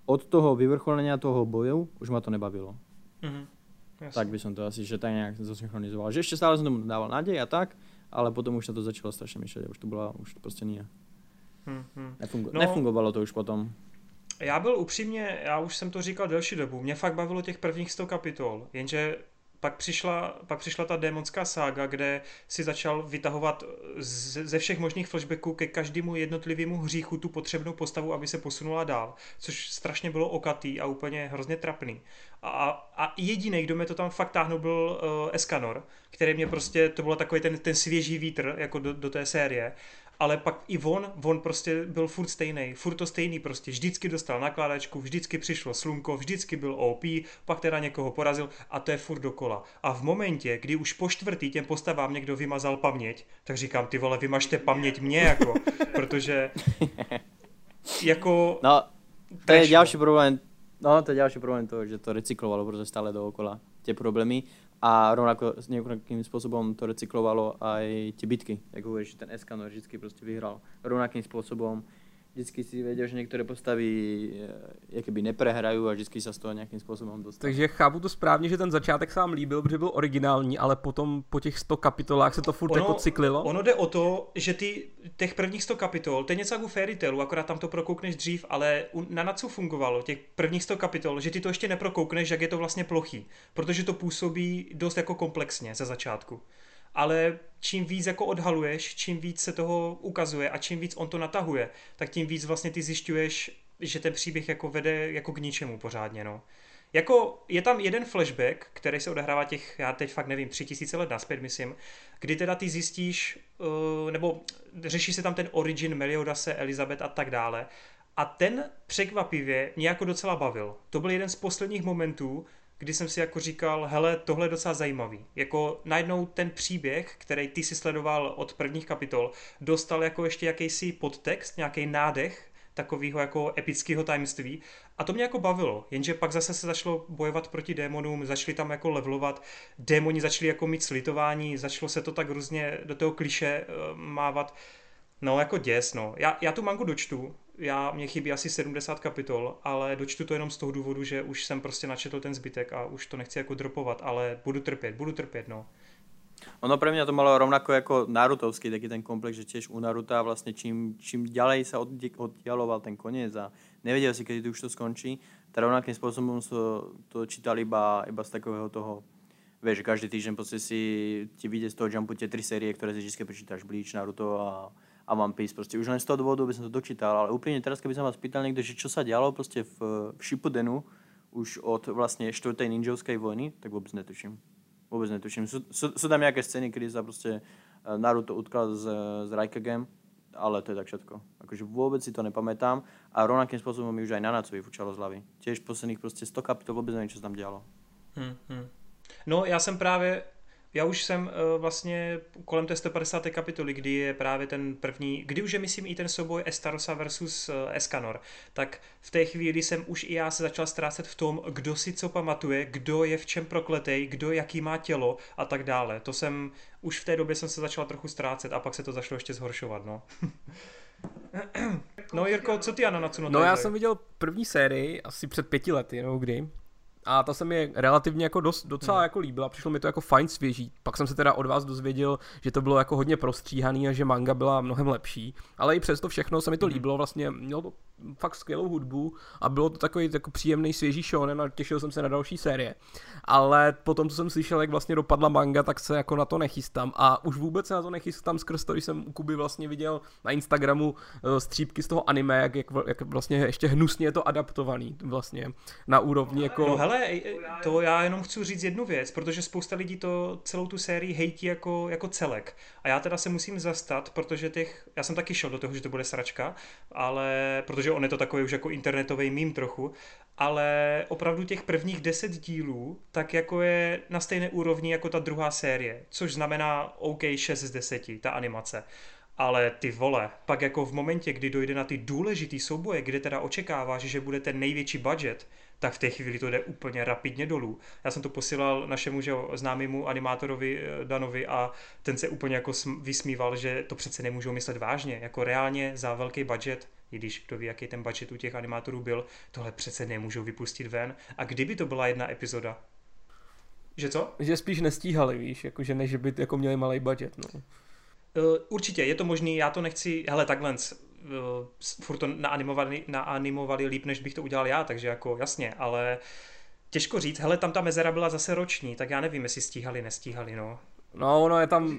od toho vyvrcholenia toho boju už ma to nebavilo. Uh-huh. Tak by som to asi že tak nejak zosynchronizoval. Že ešte stále som tomu dával nádej a tak, ale potom už sa to začalo strašne myšľať. Už to bola, už to prostě nie. Uh-huh. Nefungo- no, nefungovalo to už potom. Já byl upřímně, já už jsem to říkal delší dobu, mě fakt bavilo těch prvních 100 kapitol, jenže pak přišla, pak přišla ta démonská sága, kde si začal vytahovat z, ze všech možných flashbacků ke každému jednotlivému hříchu tu potřebnou postavu, aby se posunula dál, což strašně bylo okatý a úplně hrozně trapný. A, a jediný, kdo mě to tam fakt táhnul, byl uh, Escanor, který mě prostě, to byl takový ten, ten svěží vítr jako do, do té série ale pak i on, on prostě byl furt stejný, furt to stejný prostě, vždycky dostal nakládačku, vždycky přišlo slunko, vždycky byl OP, pak teda někoho porazil a to je furt dokola. A v momentě, kdy už po čtvrtý těm postavám někdo vymazal paměť, tak říkám, ty vole, vymažte paměť mě jako, protože jako... No, to je další problém, no to je další problém toho, že to recyklovalo prostě stále dookola, tie problémy a rovnako nejakým spôsobom to recyklovalo aj tie bitky. Jak hovoríš, ten Escanor vždy prostě vyhral rovnakým spôsobom vždycky si věděl, že některé postavy eh, jakoby neprehrají a vždycky se z toho nějakým způsobem dostanou. Takže chápu to správně, že ten začátek sám líbil, protože byl originální, ale potom po těch 100 kapitolách se to furt ono, jako cyklilo? Ono jde o to, že ty těch prvních 100 kapitol, to je něco jako Fairy Tale, akorát tam to prokoukneš dřív, ale na Natsu fungovalo těch prvních 100 kapitol, že ty to ještě neprokoukneš, jak je to vlastně plochý, protože to působí dost jako komplexně ze začátku ale čím víc jako odhaluješ, čím víc se toho ukazuje a čím víc on to natahuje, tak tím víc vlastně ty zjišťuješ, že ten příběh jako vede jako k ničemu pořádně, no. Jako je tam jeden flashback, který se odehrává těch, já teď fakt nevím, tři tisíce let naspět, myslím, kdy teda ty zjistíš, uh, nebo řeší se tam ten origin Meliodase, Elizabeth a tak dále. A ten překvapivě mě jako docela bavil. To byl jeden z posledních momentů, kdy jsem si jako říkal, hele, tohle je docela zajímavý. Jako najednou ten příběh, který ty si sledoval od prvních kapitol, dostal jako ještě jakýsi podtext, nějaký nádech, takového jako epického tajemství a to mě jako bavilo, jenže pak zase se začalo bojovat proti démonům, začali tam jako levelovat, démoni začali jako mít slitování, začalo se to tak různě do toho kliše uh, mávat, no jako děs, no. Já, já tu mangu dočtu, já, mě chybí asi 70 kapitol, ale dočtu to jenom z toho důvodu, že už jsem prostě načetl ten zbytek a už to nechci jako dropovat, ale budu trpět, budu trpět, no. Ono pre mňa to malo rovnako ako Narutovský, taký ten komplex, že tiež u Naruta vlastne čím, čím ďalej sa oddialoval ten koniec a nevedel si, kedy to už to skončí, tak rovnakým spôsobom so to čítal iba, iba z takového toho, vieš, každý týždeň proste si ti vyjde z toho jumpu tie tri série, ktoré si vždy prečítaš, Bleach, Naruto a a One Piece. Prostě už len z toho dôvodu by som to dočítal, ale úplne teraz, keby som vás pýtal niekto, že čo sa dialo prostě v, v Shippudenu už od vlastně čtvrtej ninjovskej vojny, tak vôbec netuším. Vôbec netuším. Sú, sú, sú tam nejaké scény, kedy sa prostě eh, Naruto utkal s, s Raikagem, ale to je tak všetko. Akože vôbec si to nepamätám a rovnakým spôsobom mi už aj na Nacu vyfučalo z hlavy. Tiež posledných prostě 100 kapitol vôbec neviem, čo tam dialo. Hmm, hmm. No já jsem právě já už jsem uh, vlastně kolem té 150. kapitoly, kdy je právě ten první, kdy už je myslím i ten souboj Estarosa versus uh, Escanor, tak v té chvíli jsem už i já se začal ztrácet v tom, kdo si co pamatuje, kdo je v čem prokletej, kdo jaký má tělo a tak dále. To jsem, už v té době jsem se začal trochu ztrácet a pak se to začalo ještě zhoršovat, no. <clears throat> no Jirko, co ty Anna na co No já jsem viděl první sérii asi před pěti lety, nebo kdy. A ta se mi relativně jako dost, docela hmm. jako líbila, přišlo mi to jako fajn svěží. Pak jsem se teda od vás dozvěděl, že to bylo jako hodně prostříhaný a že manga byla mnohem lepší, ale i přesto všechno se mi to hmm. líbilo, vlastně mělo to fakt skvělou hudbu a bylo to takový jako příjemný svěží shonen a těšil jsem se na další série. Ale potom, co jsem slyšel, jak vlastně dopadla manga, tak se jako na to nechystám a už vůbec se na to nechystám skrz to, když jsem u Kuby vlastně viděl na Instagramu uh, střípky z toho anime, jak, jak, jak vlastně ještě hnusně je to adaptovaný vlastně na úrovni jako... No hele, to já jenom chci říct jednu věc, protože spousta lidí to celou tu sérii hejtí jako, jako celek. A já teda se musím zastat, protože těch, já jsem taky šel do toho, že to bude sračka, ale protože on je to takový už jako internetový mím trochu, ale opravdu těch prvních deset dílů tak jako je na stejné úrovni jako ta druhá série, což znamená OK 6 z 10, ta animace. Ale ty vole, pak jako v momentě, kdy dojde na ty důležitý souboje, kde teda očekáváš, že bude ten největší budget, tak v té chvíli to jde úplně rapidně dolů. Já jsem to posílal našemu že, známému animátorovi eh, Danovi a ten se úplně jako vysmíval, že to přece nemůžou myslet vážně. Jako reálně za velký budget, i když kdo ví, jaký ten budget u těch animátorů byl, tohle přece nemůžou vypustit ven. A kdyby to byla jedna epizoda, že co? Že spíš nestíhali, víš, jako že než by jako měli malý budget, no. Eh, určitě, je to možný, já to nechci, hele takhle, furt to naanimovali, naanimovali líp, než bych to udělal já, takže jako jasně, ale těžko říct, hele, tam ta mezera byla zase roční, tak já nevím, jestli stíhali, nestíhali, no. No, ono je tam,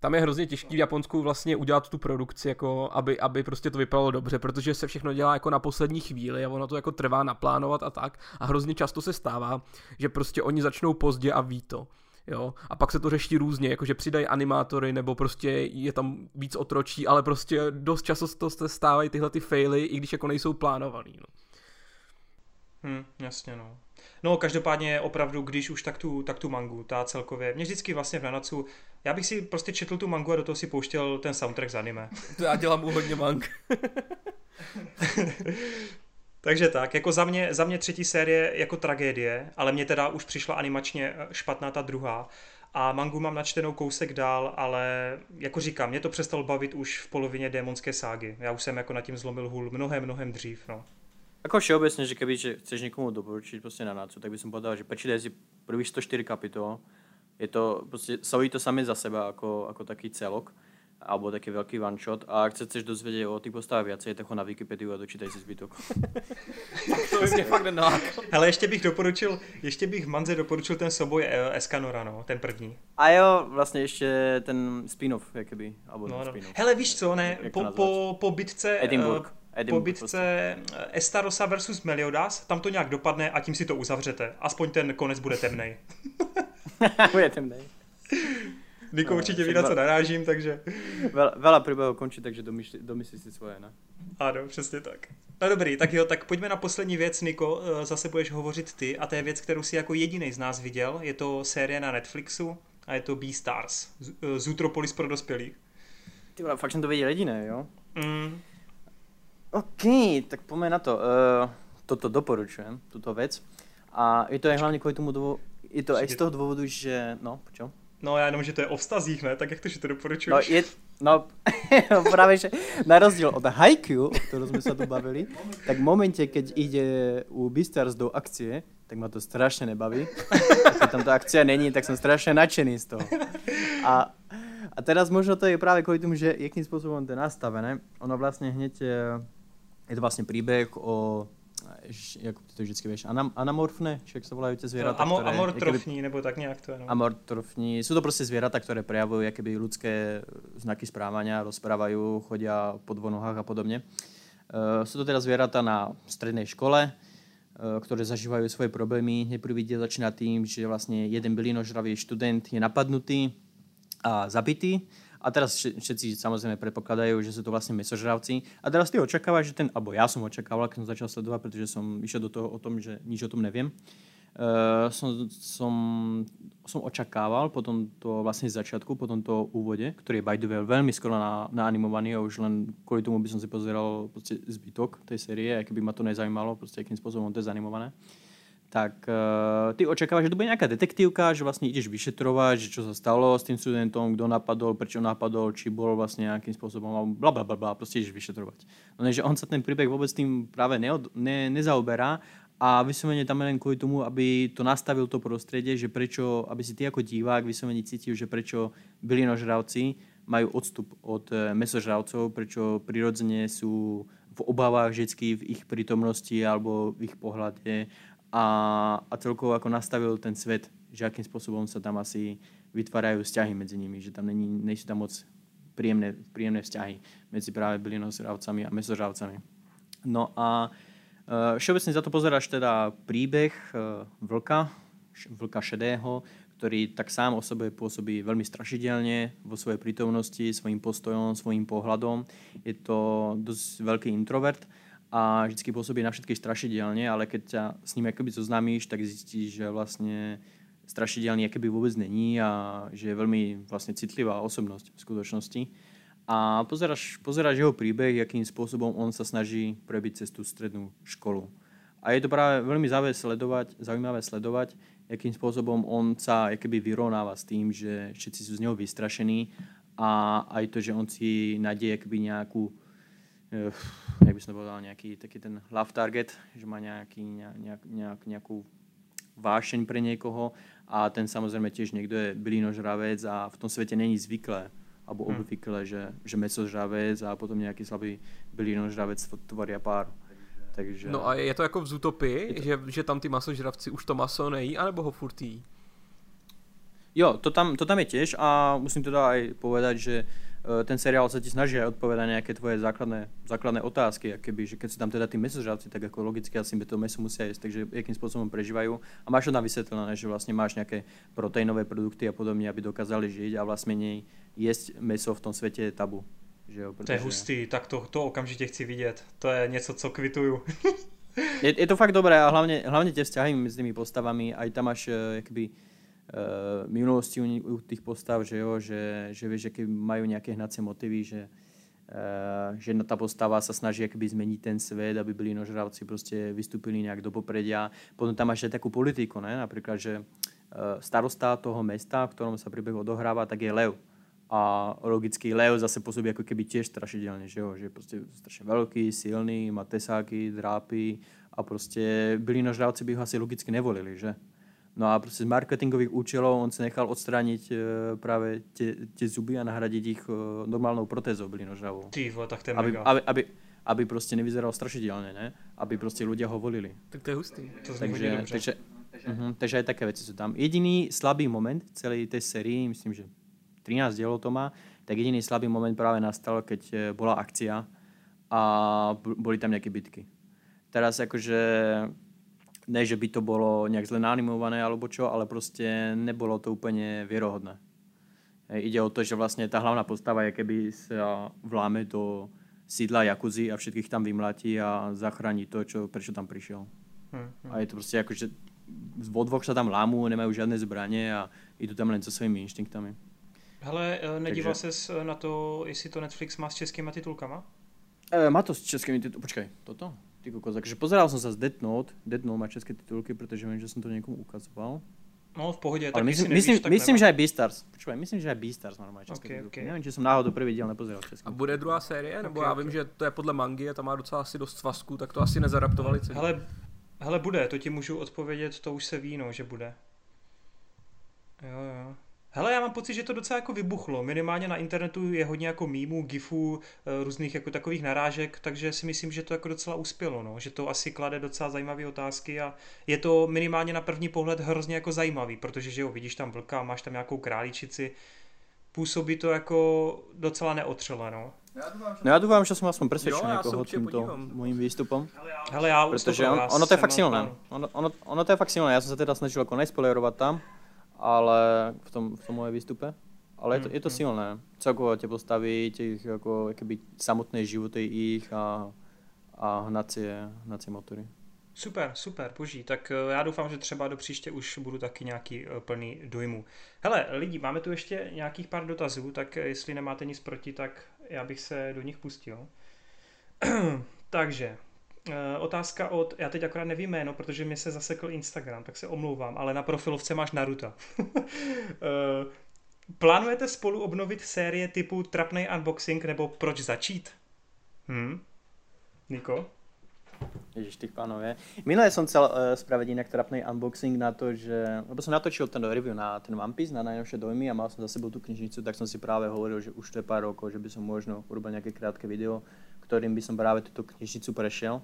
tam je hrozně těžký v Japonsku vlastně udělat tu produkci, jako aby, aby prostě to vypadalo dobře, protože se všechno dělá jako na poslední chvíli a ono to jako trvá naplánovat a tak a hrozně často se stává, že prostě oni začnou pozdě a ví to jo, a pak se to řeší různě, jakože přidají animátory, nebo prostě je tam víc otročí, ale prostě dost často to se stávají tyhle ty faily, i když jako nejsou plánovaný, no. Hm, jasně, no. No, každopádně opravdu, když už tak tu, tak tu mangu, ta celkově, mě vždycky vlastně v Nanacu, já bych si prostě četl tu mangu a do toho si pouštěl ten soundtrack z anime. <laughs> To já dělám u hodně mang. <laughs> Takže tak, jako za mě, za mě třetí série jako tragédie, ale mě teda už přišla animačně eh, špatná ta druhá. A mangu mám načtenou kousek dál, ale jako říkám, mě to přestalo bavit už v polovině démonské ságy. Já už jsem jako nad tím zlomil hůl mnohem, mnohem dřív, no. Ako všeobecne, že keby že chceš někomu doporučiť prostě na nácu, tak by som povedal, že prečítaj si prvých 104 kapitol. Je to, prostě, stojí to sami za seba ako, ako taký celok alebo taký veľký one shot a ak chceš dozvedieť o tých postavách viacej, tak ho na Wikipediu a dočítaj si zbytok. <laughs> to by mě fakt nenalákal. Hele, ještě bych doporučil, ještě bych Manze doporučil ten souboj eh, Escanora, no, ten první. A jo, vlastně ještě ten spin-off, jakoby, alebo no, no. Hele, víš co, ne, po, po, po bitce... Edinburgh. Edinburgh, po bitce prostě. Estarosa versus Meliodas, tam to nějak dopadne a tím si to uzavřete. Aspoň ten konec bude temnej. <laughs> bude temnej. <laughs> Niko no, určitě ví, na co narážím, takže... Veľa príbehov končí, takže domyslí, domyslí si svoje, ne? Ano, přesně tak. No dobrý, tak jo, tak pojďme na poslední věc, Niko, eh, zase budeš hovořit ty a to je věc, kterou si jako jediný z nás viděl, je to série na Netflixu a je to Beastars, Zootropolis pro dospělých. Ty vole, fakt jsem to viděl jediné, jo? Mm. OK, tak poďme na to. Uh, toto doporučujem, tuto věc. A je to aj hlavně kvůli tomu důvodu, je to aj z toho důvodu, že, no, počo? No já jenom, že to je o vztazích, ne? Tak jak to, že to doporučuješ? No, je, no <laughs> právě, že na rozdíl od Haikyuu, o ktorom sme sa tu bavili, tak v momente, keď ide u Beastars do akcie, tak ma to strašně nebaví. Keď tam ta akcia není, tak jsem strašně nadšený z toho. A, a teraz možno to je právě kvůli tomu, že jakým způsobem to je nastavené. Ono vlastně hneď je, je to vlastně příběh o jak ty to vždycky víš, anam, anamorfné, jak se volají ty zvěrata, Amo, které, Amortrofní, jakoby, nebo tak nějak to je. No. Amortrofní, jsou to prostě zvěrata, které prejavují jakoby lidské znaky správania, rozprávají, chodí po dvou nohách a podobně. Uh, jsou to teda zvěrata na střední škole, uh, které zažívají svoje problémy. Nejprve začíná tím, že vlastně jeden bylinožravý student je napadnutý a zabitý a teraz všetci samozrejme predpokladajú, že sú to vlastne mesožravci. A teraz ty očakávaš, že ten, alebo ja som očakával, keď som začal sledovať, pretože som išiel do toho o tom, že nič o tom neviem. Uh, som, som, som očakával po tomto vlastne začiatku, po tomto úvode, ktorý je by the way veľmi skoro na, na animovaný a už len kvôli tomu by som si pozeral zbytok tej série, aj keby ma to nezajímalo, proste akým spôsobom to je zanimované. Uh, tak uh, ty očakávaš, že to bude nějaká detektívka, že vlastně ideš vyšetrovať, že čo sa stalo s tým studentom, kdo napadol, prečo napadol, či bol vlastně nějakým způsobem, bla, bla, bla, bla prostě ideš vyšetrovať. No že on sa ten príbeh vůbec tým práve neod, ne, nezaoberá a vyslovene tam len kvôli tomu, aby to nastavil to prostredie, že prečo, aby si ty ako divák vyslovene cítil, že prečo bylinožravci majú odstup od e, mesožravcov, prečo prirodzene sú v obavách vždy v ich prítomnosti alebo v ich pohľade a, a celkovo ako nastavil ten svet, že akým spôsobom sa tam asi vytvárajú vzťahy medzi nimi, že tam není, nejsú tam moc príjemné, príjemné vzťahy medzi práve bylinožravcami a mesožravcami. No a Eh, všeobecne za to pozeráš teda príbeh eh, vlka, vlka šedého, ktorý tak sám o sebe pôsobí veľmi strašidelne vo svojej prítomnosti, svojím postojom, svojím pohľadom. Je to dosť veľký introvert a vždy pôsobí na všetkých strašidelne, ale keď ťa s ním akoby zoznámíš, tak zistíš, že vlastne strašidelný akoby vôbec není a že je veľmi vlastne citlivá osobnosť v skutočnosti a pozeráš, pozeráš jeho príbeh, akým spôsobom on sa snaží prebiť cez tú strednú školu. A je to práve veľmi zaujímavé sledovať, zaujímavé sledovať, akým spôsobom on sa keby vyrovnáva s tým, že všetci sú z neho vystrašení a aj to, že on si nájde keby nejakú uh, jak by som povedal, nejaký taký ten love target, že má nejaký, nejak, nejak, nejakú vášeň pre niekoho a ten samozrejme tiež niekto je bylinožravec a v tom svete není zvyklé alebo hmm. obvykle, že, že mesožravec a potom nějaký slabý bylinožravec tvoria pár. Takže... No a je to jako v Zootopii, to... že, že tam ty masožravci už to maso nejí, anebo ho furt jí? Jo, to tam, to tam je tiež a musím teda aj povedať, že Eh, ten seriál sa ti snaží aj odpovedať nejaké tvoje základné, základné otázky, keby, že keď sú tam teda tí mesožravci, tak ako logicky asi to meso musia jesť, takže jakým spôsobom prežívajú. A máš to tam vysvetlené, že vlastne máš nejaké proteínové produkty a podobne, aby dokázali žiť a vlastne nej jesť meso v tom svete je tabu. Že jo, protože... To je hustý, tak to, to okamžitě chci vidět. To je něco, co kvituju. <laughs> je, je to fakt dobré a hlavne, hlavne tie vzťahy mezi tými postavami, aj tam máš uh, uh, minulosti u, u tých postav, že jo, že, že vieš, aké majú nejaké hnacie motivy, že, uh, že tá postava sa snaží akoby zmeniť ten svet, aby byli nožravci proste vystúpili nejak do popredia. Potom tam máš takú politiku, ne? napríklad, že uh, starosta toho mesta, v ktorom sa príbeh odohráva, tak je Lev. A logicky Leo zase pôsobí ako keby tiež strašidelne, že jo, že je proste strašne veľký, silný, má tesáky, drápy a proste byli nožravci by ho asi logicky nevolili, že? No a prostě z marketingových účelov on se nechal odstranit uh, právě tě, tě zuby a nahradit jich uh, normálnou protézou bylinožravou. Ty vole, tak to je aby, mega. Aby, aby, aby prostě nevyzeral strašidelně, ne? Aby prostě ľudia ho volili. Tak to je hustý. To takže, takže, uh-huh, takže aj také věci jsou tam. Jediný slabý moment v celé té sérii, myslím, že 13 dielov to má, tak jediný slabý moment právě nastal, keď eh, bola akcia a boli tam nejaké bitky. Teraz akože ne, že by to bolo nejak zle nanimované alebo čo, ale prostě nebolo to úplně věrohodné. Ide o to, že vlastně ta hlavná postava je keby sa vláme do sídla Jakuzy a všetkých tam vymlatí a zachrání to, čo, prečo tam prišiel. Hmm, hmm. A je to prostě jako, že vo dvoch sa tam lámu, nemajú žiadne zbraně a idú tam len so svými inštinktami. Hele, eh, nedíval Takže... ses na to, jestli to Netflix má s českými titulkama? E, má to s českými titulkami. Počkej, toto? Ty kokos, takže pozeral som sa z Death Note, Death Note má české titulky, protože viem, že som to niekomu ukazoval. No v pohodě, tak myslím, nevíš, myslím, tak myslím že aj Beastars. Počúvaj, myslím, že aj Beastars normálně české okay, titulky. Okay. Nevím, či jsem náhodou první díl nepozeral český. A bude druhá série? Nebo okay, já vím, okay. že to je podle mangy a tam má docela asi dost svazků, tak to asi nezadaptovali celý. Hele, hele, bude, to ti můžu odpovědět, to už se ví, no, že bude. Jo, jo. Hele, já mám pocit, že to docela jako vybuchlo. Minimálně na internetu je hodně jako mýmů, gifů, eh, různých jako takových narážek, takže si myslím, že to jako docela uspělo, no. že to asi klade docela zajímavé otázky a je to minimálně na první pohled hrozně jako zajímavý, protože že jo, vidíš tam vlka, máš tam nějakou králičici, působí to jako docela neotřele, no. No já doufám, že jsem aspoň přesvědčil někoho tímto mojím výstupem. Hele, já Protože on, ono to je fakt silné. Ono, ono, ono to je fakt silné. Já jsem se teda snažil jako nespoilerovat tam, ale v tom, v tom moje výstupe. Ale je to, je to hmm, hmm. silné. Celkovo tě postaví, těch jako, jakoby samotné životy jich a, a hnacie, hnacie motory. Super, super, boží. Tak eh, já doufám, že třeba do příště už budu taky nějaký eh, plný dojmu. Hele, lidi, máme tu ještě nějakých pár dotazů, tak eh, jestli nemáte nic proti, tak já bych se do nich pustil. <clears throat> Takže, otázka od, já teď akorát nevím jméno, protože mi se zasekl Instagram, tak se omlouvám, ale na profilovce máš Naruto. <laughs> Eh, plánujete spolu obnovit série typu Trapnej unboxing nebo Proč začít? Hm? Niko? Ježiš, tých pánov je. Minule som chcel uh, spraviť inak trapný unboxing na to, že... Lebo som natočil ten review na ten One Piece, na najnovšie dojmy a mal som za sebou tú knižnicu, tak som si práve hovoril, že už to je pár rokov, že by som možno urobil nejaké krátke video, ktorým by som práve túto knižnicu prešiel.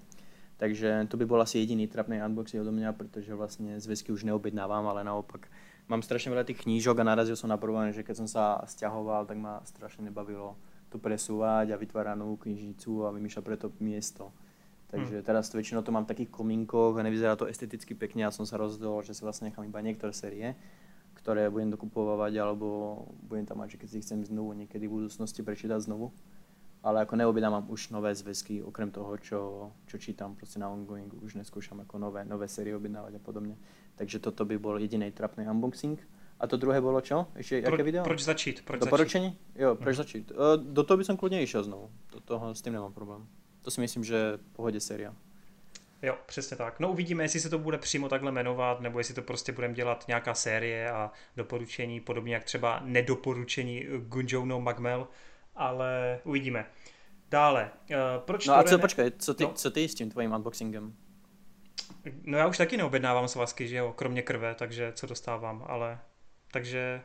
Takže to by bol asi jediný trapný unboxing odo mňa, pretože vlastne zväzky už neobjednávam, ale naopak mám strašne veľa tých knížok a narazil som na problém, že keď som sa stiahoval, tak ma strašne nebavilo to presúvať a vytvárať novú knižnicu a vymýšľať preto miesto. Takže hmm. teraz to väčšinou to mám v takých komínkoch a nevyzerá to esteticky pekne a som sa rozhodol, že si vlastne nechám iba niektoré série, ktoré budem dokupovať alebo budem tam mať, že keď si chcem znovu niekedy v budúcnosti prečítať znovu. Ale ako neobjednávam už nové zväzky, okrem toho, čo, čo čítam proste na ongoing, už neskúšam ako nové, nové série objednávať a podobne. Takže toto by bol jediný trapný unboxing. A to druhé bolo čo? Ešte Pro, aké video? Proč začít? Proč Doporučení? Začít? Jo, proč hmm. začít? E, do toho by som kľudne išiel znovu. Do toho s tým nemám problém. To si myslím, že v pohodě séria. Jo, přesně tak. No uvidíme, jestli se to bude přímo takhle jmenovat, nebo jestli to prostě budeme dělat nějaká série a doporučení, podobně jak třeba nedoporučení Gunjouno Magmel, ale uvidíme. Dále, uh, proč No a co, ne... počkej, co ty, no? co ty s tím tvojím unboxingem? No já už taky neobjednávám svazky, že jo, kromě krve, takže co dostávám, ale takže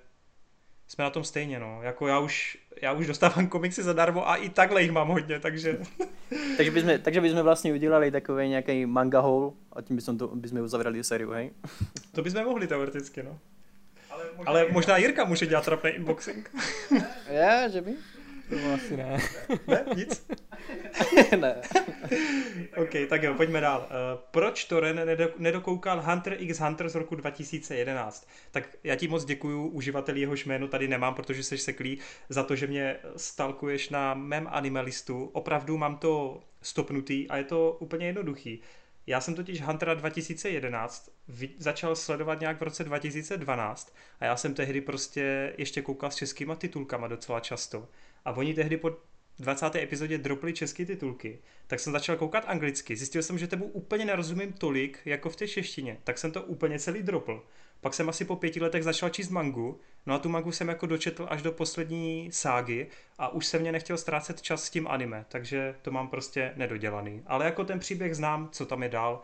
jsme na tom stejně, no. Jako já už, já už dostávám <laughs> komiksy zadarmo a i takhle jich mám hodně, takže... <laughs> takže, bychom, takže bychom vlastně udělali takový nějaký manga hole a tím bychom, to, bychom uzavřeli sériu, hej? <laughs> to bychom mohli teoreticky, no. Ale možná, Ale možná Jirka může dělat trapný unboxing. Já, že by? To asi ne. Ne? Nic? <laughs> ne. OK, tak jo, pojďme dál. Uh, proč Toren nedokoukal Hunter x Hunter z roku 2011? Tak já ti moc děkuju, uživatel jehož jméno tady nemám, protože jsi seklý, za to, že mě stalkuješ na mém animalistu. Opravdu mám to stopnutý a je to úplně jednoduchý. Já jsem totiž Huntera 2011 začal sledovat nějak v roce 2012 a já jsem tehdy prostě ještě koukal s českýma titulkama docela často. A oni tehdy po 20. epizodě dropli české titulky, tak jsem začal koukat anglicky. Zjistil jsem, že temu úplně nerozumím tolik, jako v té češtině. Tak jsem to úplně celý dropl. Pak jsem asi po pěti letech začal číst mangu, no a tu mangu jsem jako dočetl až do poslední ságy a už se mě nechtěl ztrácet čas s tím anime, takže to mám prostě nedodělaný. Ale jako ten příběh znám, co tam je dál,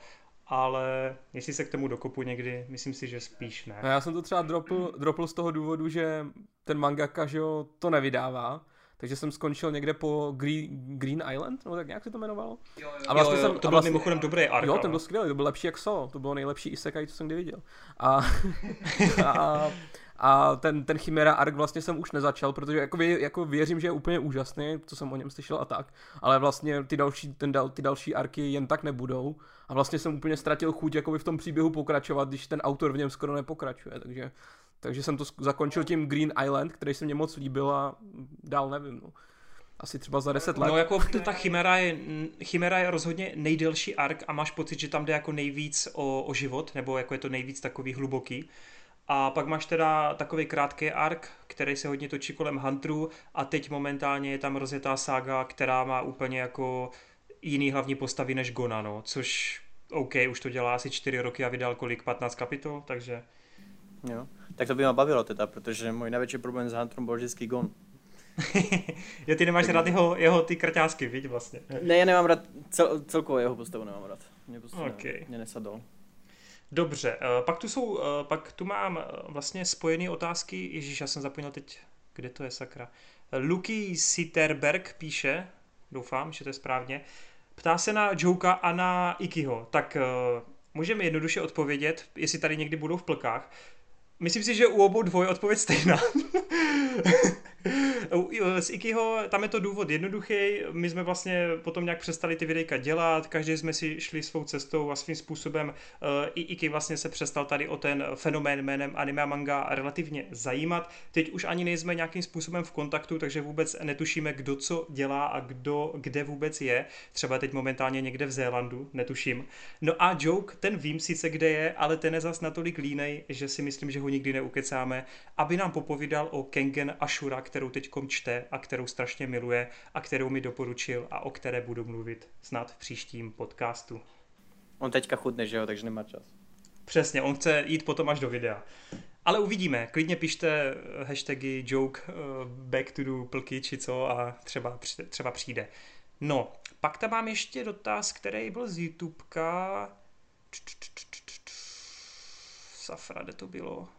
ale jestli se k tomu dokopu někdy, myslím si, že spíš ne. No já jsem to třeba dropl, dropl z toho důvodu, že ten mangaka, že jo, to nevydává, takže jsem skončil někde po Green, Green Island, nebo tak nějak se to jmenovalo. Jo, jo, a vlastně jo, jo, jsem, to byl vlastně, mimochodem dobrý ark. Jo, ten byl skvělý, to byl lepší jak Solo, to bylo nejlepší isekai, co jsem kdy viděl. A, <laughs> a, a ten, ten Chimera Ark vlastně jsem už nezačal, protože jako, vě, jako věřím, že je úplně úžasný, co jsem o něm slyšel a tak, ale vlastně ty další, ten, ty další arky jen tak nebudou a vlastně jsem úplně ztratil chuť jakoby v tom příběhu pokračovat, když ten autor v něm skoro nepokračuje, takže takže jsem to zakončil tím Green Island, který se mě moc líbil a dál nevím. No. Asi třeba za 10 let. No jako ta Chimera je, Chimera je rozhodně nejdelší ark a máš pocit, že tam jde jako nejvíc o, o život, nebo jako je to nejvíc takový hluboký. A pak máš teda takový krátký ark, který se hodně točí kolem Hunterů a teď momentálně je tam rozjetá sága, která má úplně jako jiný hlavní postavy než Gona, no, což OK, už to dělá asi 4 roky a vydal kolik, 15 kapitol, takže... Jo. Tak to by mě bavilo teda, protože můj největší problém s Hunterem byl vždycky Gon. <laughs> jo, ty nemáš rád jeho, jeho ty krťásky, viď vlastně. Ne, já nemám rád, cel, celkově jeho postavu nemám rád. Mě prostě okay. ne, mě nesadol. Dobře, uh, pak tu jsou, uh, pak tu mám uh, vlastně spojené otázky, ježíš, já jsem zapomněl teď, kde to je sakra. Luky Sitterberg píše, doufám, že to je správně, ptá se na Joka a na Ikiho, tak můžeme jednoduše odpovědět, jestli tady někdy budou v plkách. Myslím si, že u obou dvoj odpověď stejná. <laughs> S Ikiho tam je to důvod jednoduchý. My jsme vlastně potom nějak přestali ty videjka dělat, každý jsme si šli svou cestou a svým způsobem uh, i Iki vlastně se přestal tady o ten fenomén jménem anime a manga relativně zajímat. Teď už ani nejsme nějakým způsobem v kontaktu, takže vůbec netušíme, kdo co dělá a kdo kde vůbec je. Třeba teď momentálně někde v Zélandu, netuším. No a Joke, ten vím sice kde je, ale ten je zas natolik línej, že si myslím, že ho nikdy neukecáme, aby nám popovídal o Kengen Ashura, kterou teď čte a kterou strašně miluje a kterou mi doporučil a o které budu mluvit snad v příštím podcastu. On teďka chudne, že jo, takže nemá čas. Přesně, on chce jít potom až do videa. Ale uvidíme, klidně pište hashtagy joke uh, back to do plky či co a třeba, třeba přijde. No, pak tam mám ještě dotaz, který byl z YouTubeka. Safra, kde to bylo?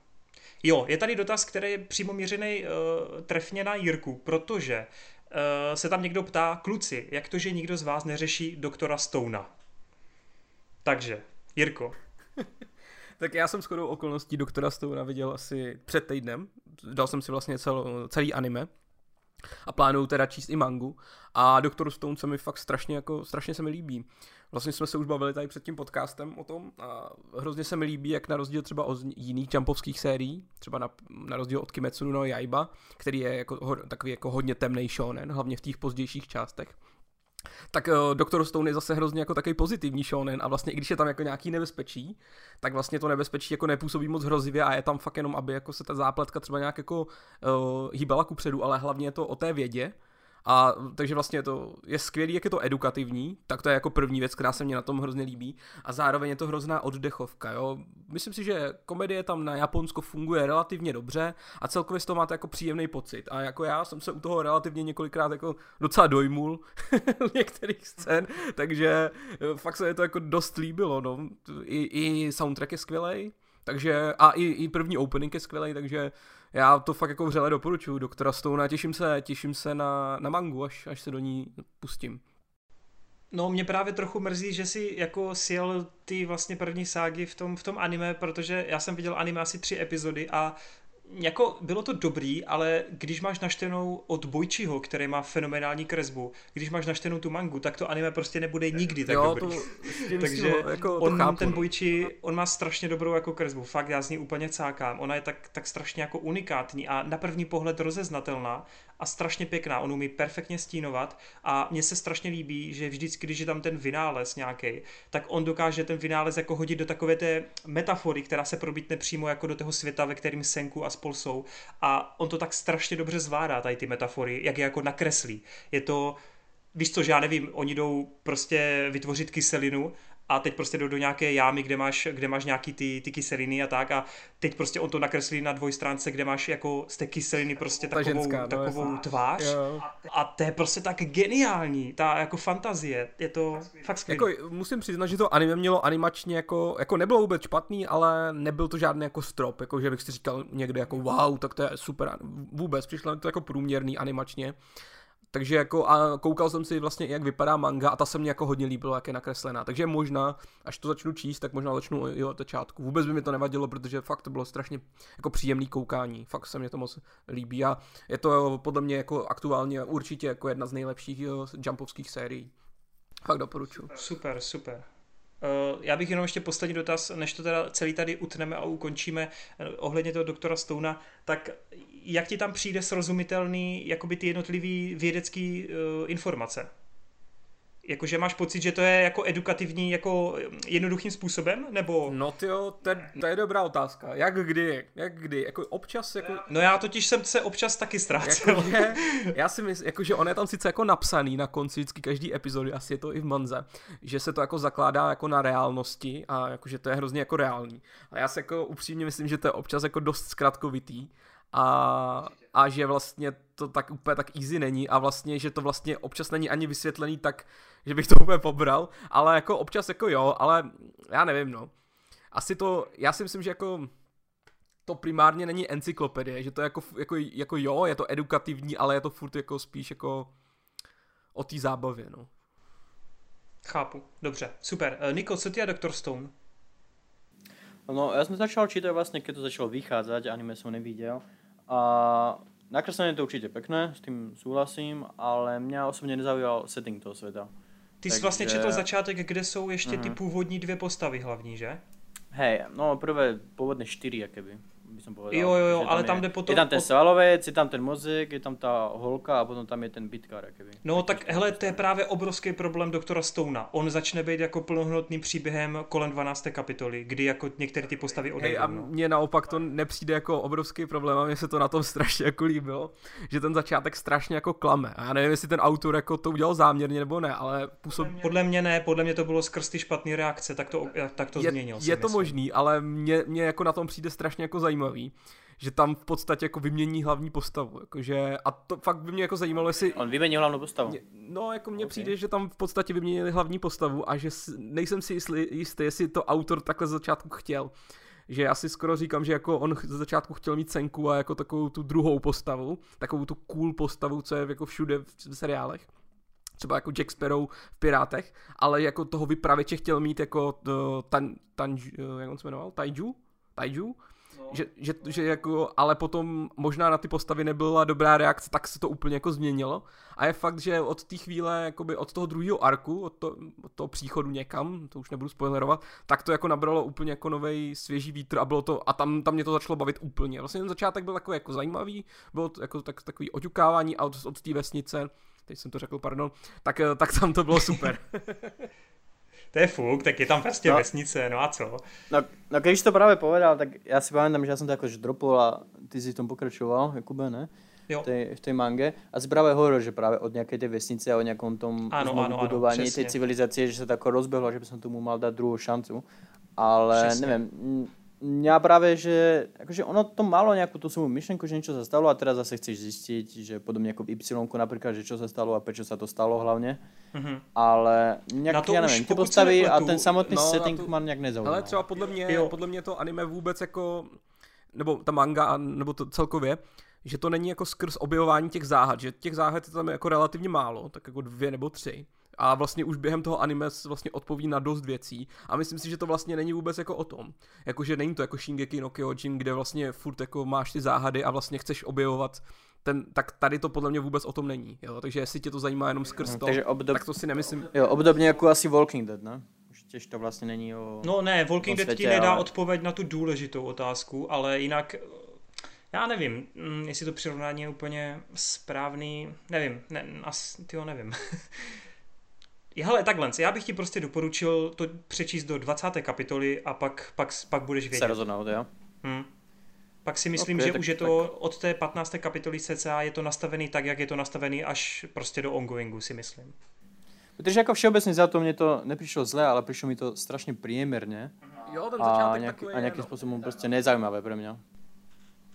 Jo, je tady dotaz, který je přímo měřený uh, trefně na Jirku, protože uh, se tam někdo ptá, kluci, jak to, že nikdo z vás neřeší doktora Stouna? Takže, Jirko. <laughs> tak já jsem shodou okolností doktora Stouna viděl asi před týdnem. Dal jsem si vlastně cel, celý anime a plánuju teda číst i mangu a Doktor Stone se mi fakt strašně jako, strašně se mi líbí. Vlastně jsme se už bavili tady před tím podcastem o tom a hrozně se mi líbí, jak na rozdíl třeba od jiných jumpovských sérií, třeba na, na rozdíl od Kimetsu no Yaiba, který je jako, ho, takový jako hodně temný shonen, hlavně v těch pozdějších částech, tak uh, Doktor Stone je zase hrozně jako takový pozitivní shonen a vlastně i když je tam jako nějaký nebezpečí, tak vlastně to nebezpečí jako nepůsobí moc hrozivě a je tam fakt jenom, aby jako se ta zápletka třeba nějak jako uh, hýbala ku předu, ale hlavně je to o té vědě a takže vlastně to je skvělý, jak je to edukativní, tak to je jako první věc, která se mě na tom hrozně líbí. A zároveň je to hrozná oddechovka, jo. Myslím si, že komedie tam na Japonsko funguje relativně dobře a celkově z toho máte jako příjemný pocit. A jako já jsem se u toho relativně několikrát jako docela dojmul <laughs> některých scén, takže eh, fakt se je to jako dost líbilo, no. I, i soundtrack je skvělý, takže a i, i první opening je skvělý, takže já to fakt jako vřele doporučuji, doktora Stone, a těším se, těším se na, na mangu, až, až se do ní pustím. No, mě právě trochu mrzí, že si jako sjel ty vlastně první ságy v tom, v tom anime, protože já jsem viděl anime asi tři epizody a jako bylo to dobrý, ale když máš naštenou od Bojčiho, který má fenomenální kresbu, když máš naštenou tu mangu, tak to anime prostě nebude nikdy tak jo, dobrý. To, Takže jako on, chápu, ten no. Bojči, on má strašně dobrou jako kresbu, fakt já z ní úplně cákám. Ona je tak, tak strašně jako unikátní a na první pohled rozeznatelná a strašně pěkná, on umí perfektně stínovat a mně se strašně líbí, že vždycky, když je tam ten vynález nějaký, tak on dokáže ten vynález jako hodit do takové té metafory, která se probítne přímo jako do toho světa, ve kterým Senku a spol jsou a on to tak strašně dobře zvládá, tady ty metafory, jak je jako nakreslí. Je to, víš co, že já nevím, oni jdou prostě vytvořit kyselinu a teď prostě jdou do nějaké jámy, kde máš, kde máš nějaký ty, ty kyseliny a tak a teď prostě on to nakreslí na dvojstránce, kde máš jako z té kyseliny prostě takovou, ženská, no, takovou no, tvář jo. a to je prostě tak geniální, ta jako fantazie, je to fakt skvělé. Jako, musím přiznat, že to anime mělo animačně jako, jako nebylo vůbec špatný, ale nebyl to žádný jako strop, jako že bych si říkal někde jako wow, tak to je super, vůbec, přišlo to jako průměrný animačně. Takže jako a koukal jsem si vlastně, jak vypadá manga a ta se mě jako hodně líbila, jak je nakreslená. Takže možná, až to začnu číst, tak možná začnu i od začátku. Vůbec by mi to nevadilo, protože fakt to bylo strašně jako příjemný koukání. Fakt se mě to moc líbí a je to podle mě jako aktuálně určitě jako jedna z nejlepších jumpovských sérií. Fakt doporučuji. Super, super. Eh, já bych jenom ještě poslední dotaz, než to teda celý tady utneme a ukončíme eh, ohledně toho doktora Stouna, tak jak ti tam přijde srozumitelný jakoby ty jednotlivý vědecký uh, informace? Jakože máš pocit, že to je jako edukativní, jako jednoduchým způsobem, nebo? No tyjo, to, to je dobrá otázka. Jak kdy, jak kdy, jako občas, jako... No já totiž jsem se občas taky ztrácel. Jako, že, <laughs> já si myslím, jakože on je tam sice jako napsaný na konci vždycky každý epizody, asi je to i v Manze, že se to jako zakládá jako na reálnosti a jakože to je hrozně jako reální. A já si jako upřímně myslím, že to je občas jako dost zkratkovitý a, a že vlastně to tak úplně tak easy není a vlastně, že to vlastně občas není ani vysvětlený tak, <laughs> že bych to úplně pobral, ale jako občas jako jo, ale já nevím no. Asi to, já si myslím, že jako to primárně není encyklopedie, že to je jako, jako, jako jo, je to edukativní, ale je to furt jako spíš jako o té zábavě, no. Chápu, dobře, super. Uh, Niko, co ty a Dr. Stone? No, já jsem začal čítat vlastně, když to začalo vycházet, anime jsem neviděl. A nakreslenie je to určite pekné, s tým súhlasím, ale mňa osobne nezaujal setting toho sveta. Ty jsi vlastně četl začátek, kde jsou ještě uh-huh. ty mhm. původní dvě postavy hlavní, že? Hej, no prvé pôvodné štyri, akéby by som povedal. Jo, jo, jo, ale tam, tam jde potom... Je tam ten svalovec, je tam ten mozek, je tam ta holka a potom tam je ten bitkár, keby. No tak hele, to je právě obrovský problém doktora Stouna. On začne být jako plnohodnotným příběhem kolem 12. kapitoly, kdy jako některé ty postavy odejdou. Hey, a no. mně naopak to nepřijde jako obrovský problém a mně se to na tom <laughs> strašně jako líbilo, že ten začátek strašně jako klame. A já nevím, jestli ten autor jako to udělal záměrně nebo ne, ale působ... Podle mě ne, podle mě to bylo skrz ty špatné reakce, tak to, tak to je, změnil. Je to možný, ale mě, mě jako na tom přijde strašně jako zajímavý, že tam v podstatě jako vymění hlavní postavu, jakože, a to fakt by mě jako zajímalo, jestli... On vyměnil hlavní postavu? Mě, no, jako mně okay. přijde, že tam v podstatě vyměnili hlavní postavu a že nejsem si jistý, jistý, jestli to autor takhle z začátku chtěl. Že já si skoro říkám, že jako on ze začátku chtěl mít Senku a jako takovou tu druhou postavu, takovou tu cool postavu, co je jako všude v seriálech třeba jako Jack Sparrow v Pirátech, ale jako toho vypravěče chtěl mít jako uh, tan, tan, uh, jak on se jmenoval? Taiju? Taiju? No. Že, že, že jako, ale potom možná na ty postavy nebyla dobrá reakce, tak se to úplně jako změnilo. A je fakt, že od té chvíle, jakoby od toho druhého arku, od, to, od toho příchodu někam, to už nebudu spoilerovat, tak to jako nabralo úplně jako nový svěží vítr a bylo to, a tam, tam mě to začalo bavit úplně. Vlastně ten začátek byl takový jako zajímavý, bylo to jako tak, takový oťukávání a od, od té vesnice teď jsem to řekl, pardon, tak, eh, tak tam to bylo super. <laughs> to je fuk, tak je tam prostě no. vesnice, no a co? No, no když to právě povedal, tak já si pamätám, že já jsem to jakože dropol a ty si v tom pokračoval, Jakube, ne? Jo. V, tej, v tej mange. A si právě hovoril, že právě od nějaké té vesnice a o nějakom tom ano, ano, budování té civilizace, že se tak rozbehlo, že by som tomu mal dát druhou šancu. Ale přesně. nevím, mňa práve, že akože ono to malo nejakú tú svoju myšlenku, že niečo sa stalo a teraz zase chceš zistiť, že podobne ako v Y napríklad, že čo sa stalo a prečo sa to stalo hlavne. Mm-hmm. Ale nějak, já nevím, ty postavy a ten samotný no, setting to, má nějak nezaujímal. Ale třeba podle mě, podle mě to anime vůbec jako, nebo ta manga, nebo to celkově, že to není jako skrz objevování těch záhad, že těch záhad je tam jako relativně málo, tak jako dvě nebo tři a vlastně už během toho anime vlastně odpoví na dost věcí a myslím si, že to vlastně není vůbec jako o tom. Jakože není to jako Shingeki no Kyojin, kde vlastně furt jako máš ty záhady a vlastně chceš objevovat ten, tak tady to podle mě vůbec o tom není, jo? takže jestli tě to zajímá jenom skrz no, to, obdob... tak to si nemyslím. Jo, obdobně jako asi Walking Dead, ne? Těž to vlastně není o... No ne, Walking Dead ti nedá ale... odpověď na tu důležitou otázku, ale jinak já nevím, mm, jestli to přirovnání je úplně správný, nevím, ne, asi, tyjo, nevím. <laughs> Hele, takhle, já bych ti prostě doporučil to přečíst do 20. kapitoly a pak, pak, pak budeš vědět. Se rozhodnout, jo? Hmm. Pak si myslím, okay, že tak, už je to tak... od té 15. kapitoly CCA je to nastavený tak, jak je to nastavený až prostě do ongoingu, si myslím. Protože jako všeobecně za to mě to nepřišlo zle, ale přišlo mi to strašně příjemně. Jo, ten začátek a, nějaký, takový, a nějakým no. způsobem prostě nezajímavé pro mě.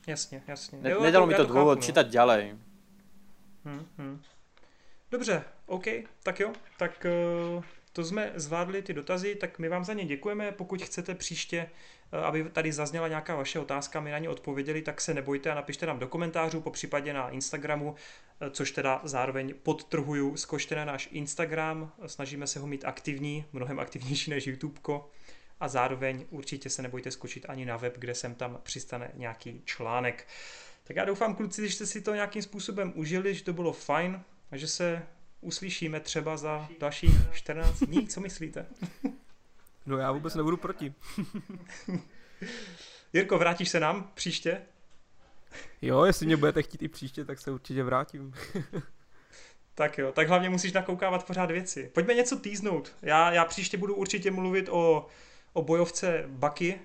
Jasně, jasně. Ne, jo, nedalo mi to důvod no. čítat dále. Hmm, hmm. Dobře, OK, tak jo, tak uh, to jsme zvládli ty dotazy, tak my vám za ně děkujeme. Pokud chcete příště, uh, aby tady zazněla nějaká vaše otázka, my na ně odpověděli, tak se nebojte a napište nám do komentářů, po případě na Instagramu, uh, což teda zároveň podtrhuju, zkošte na náš Instagram, snažíme se ho mít aktivní, mnohem aktivnější než YouTubeko a zároveň určitě se nebojte skočit ani na web, kde sem tam přistane nějaký článek. Tak já doufám, kluci, že jste si to nějakým způsobem užili, že to bylo fajn a že se uslyšíme třeba za další 14 dní. <laughs> Co myslíte? No já vůbec nebudu proti. <laughs> Jirko, vrátíš se nám příště? Jo, jestli mě budete chtít i příště, tak se určitě vrátím. <laughs> tak jo, tak hlavně musíš nakoukávat pořád věci. Pojďme něco týznout. Já, já příště budu určitě mluvit o, o bojovce Bucky,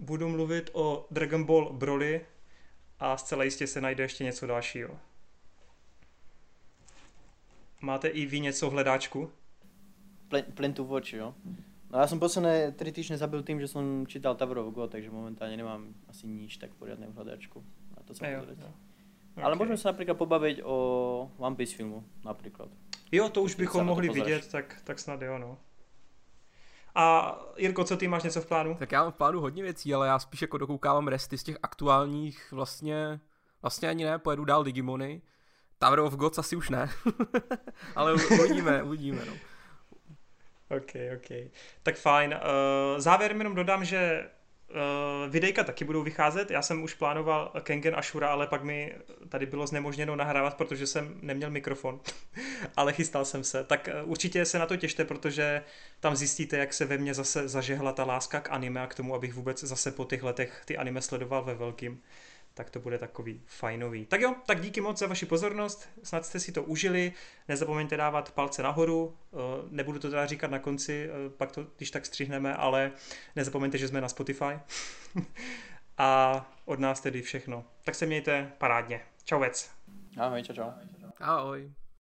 budu mluvit o Dragon Ball Broly a zcela jistě se najde ještě něco dalšího. Máte i vy něco v hledáčku? Plyn tu watch, jo. No já jsem posledné tři týdny zabil tím, že jsem čítal of God, takže momentálně nemám asi nič tak poriadne v hledáčku. Na to se jo, jo. Okay. Ale můžeme se například pobavit o One Piece filmu, například. Jo, to už bychom mohli vidět, tak, tak snad jo, no. A Jirko, co ty máš něco v plánu? Tak já mám v plánu hodně věcí, ale já spíš jako dokoukávám resty z těch aktuálních vlastně, vlastně ani ne, pojedu dál Digimony, Tower of Gods asi už ne, <laughs> ale uvidíme, uvidíme. No. OK, OK. Tak fajn. Uh, závěrem jenom dodám, že uh, videjka taky budou vycházet. Já jsem už plánoval Kengen Ashura, ale pak mi tady bylo znemožněno nahrávat, protože jsem neměl mikrofon, <laughs> ale chystal jsem se. Tak uh, určitě se na to těšte, protože tam zjistíte, jak se ve mně zase zažehla ta láska k anime a k tomu, abych vůbec zase po těch letech ty anime sledoval ve velkým tak to bude takový fajnový. Tak jo, tak díky moc za vaši pozornost, snad jste si to užili, nezapomeňte dávat palce nahoru, eh, nebudu to teda říkat na konci, eh, pak to když tak střihneme, ale nezapomeňte, že jsme na Spotify. <laughs> A od nás tedy všechno. Tak se mějte parádně. Čau vec. Ahoj, čau, čau. Ahoj.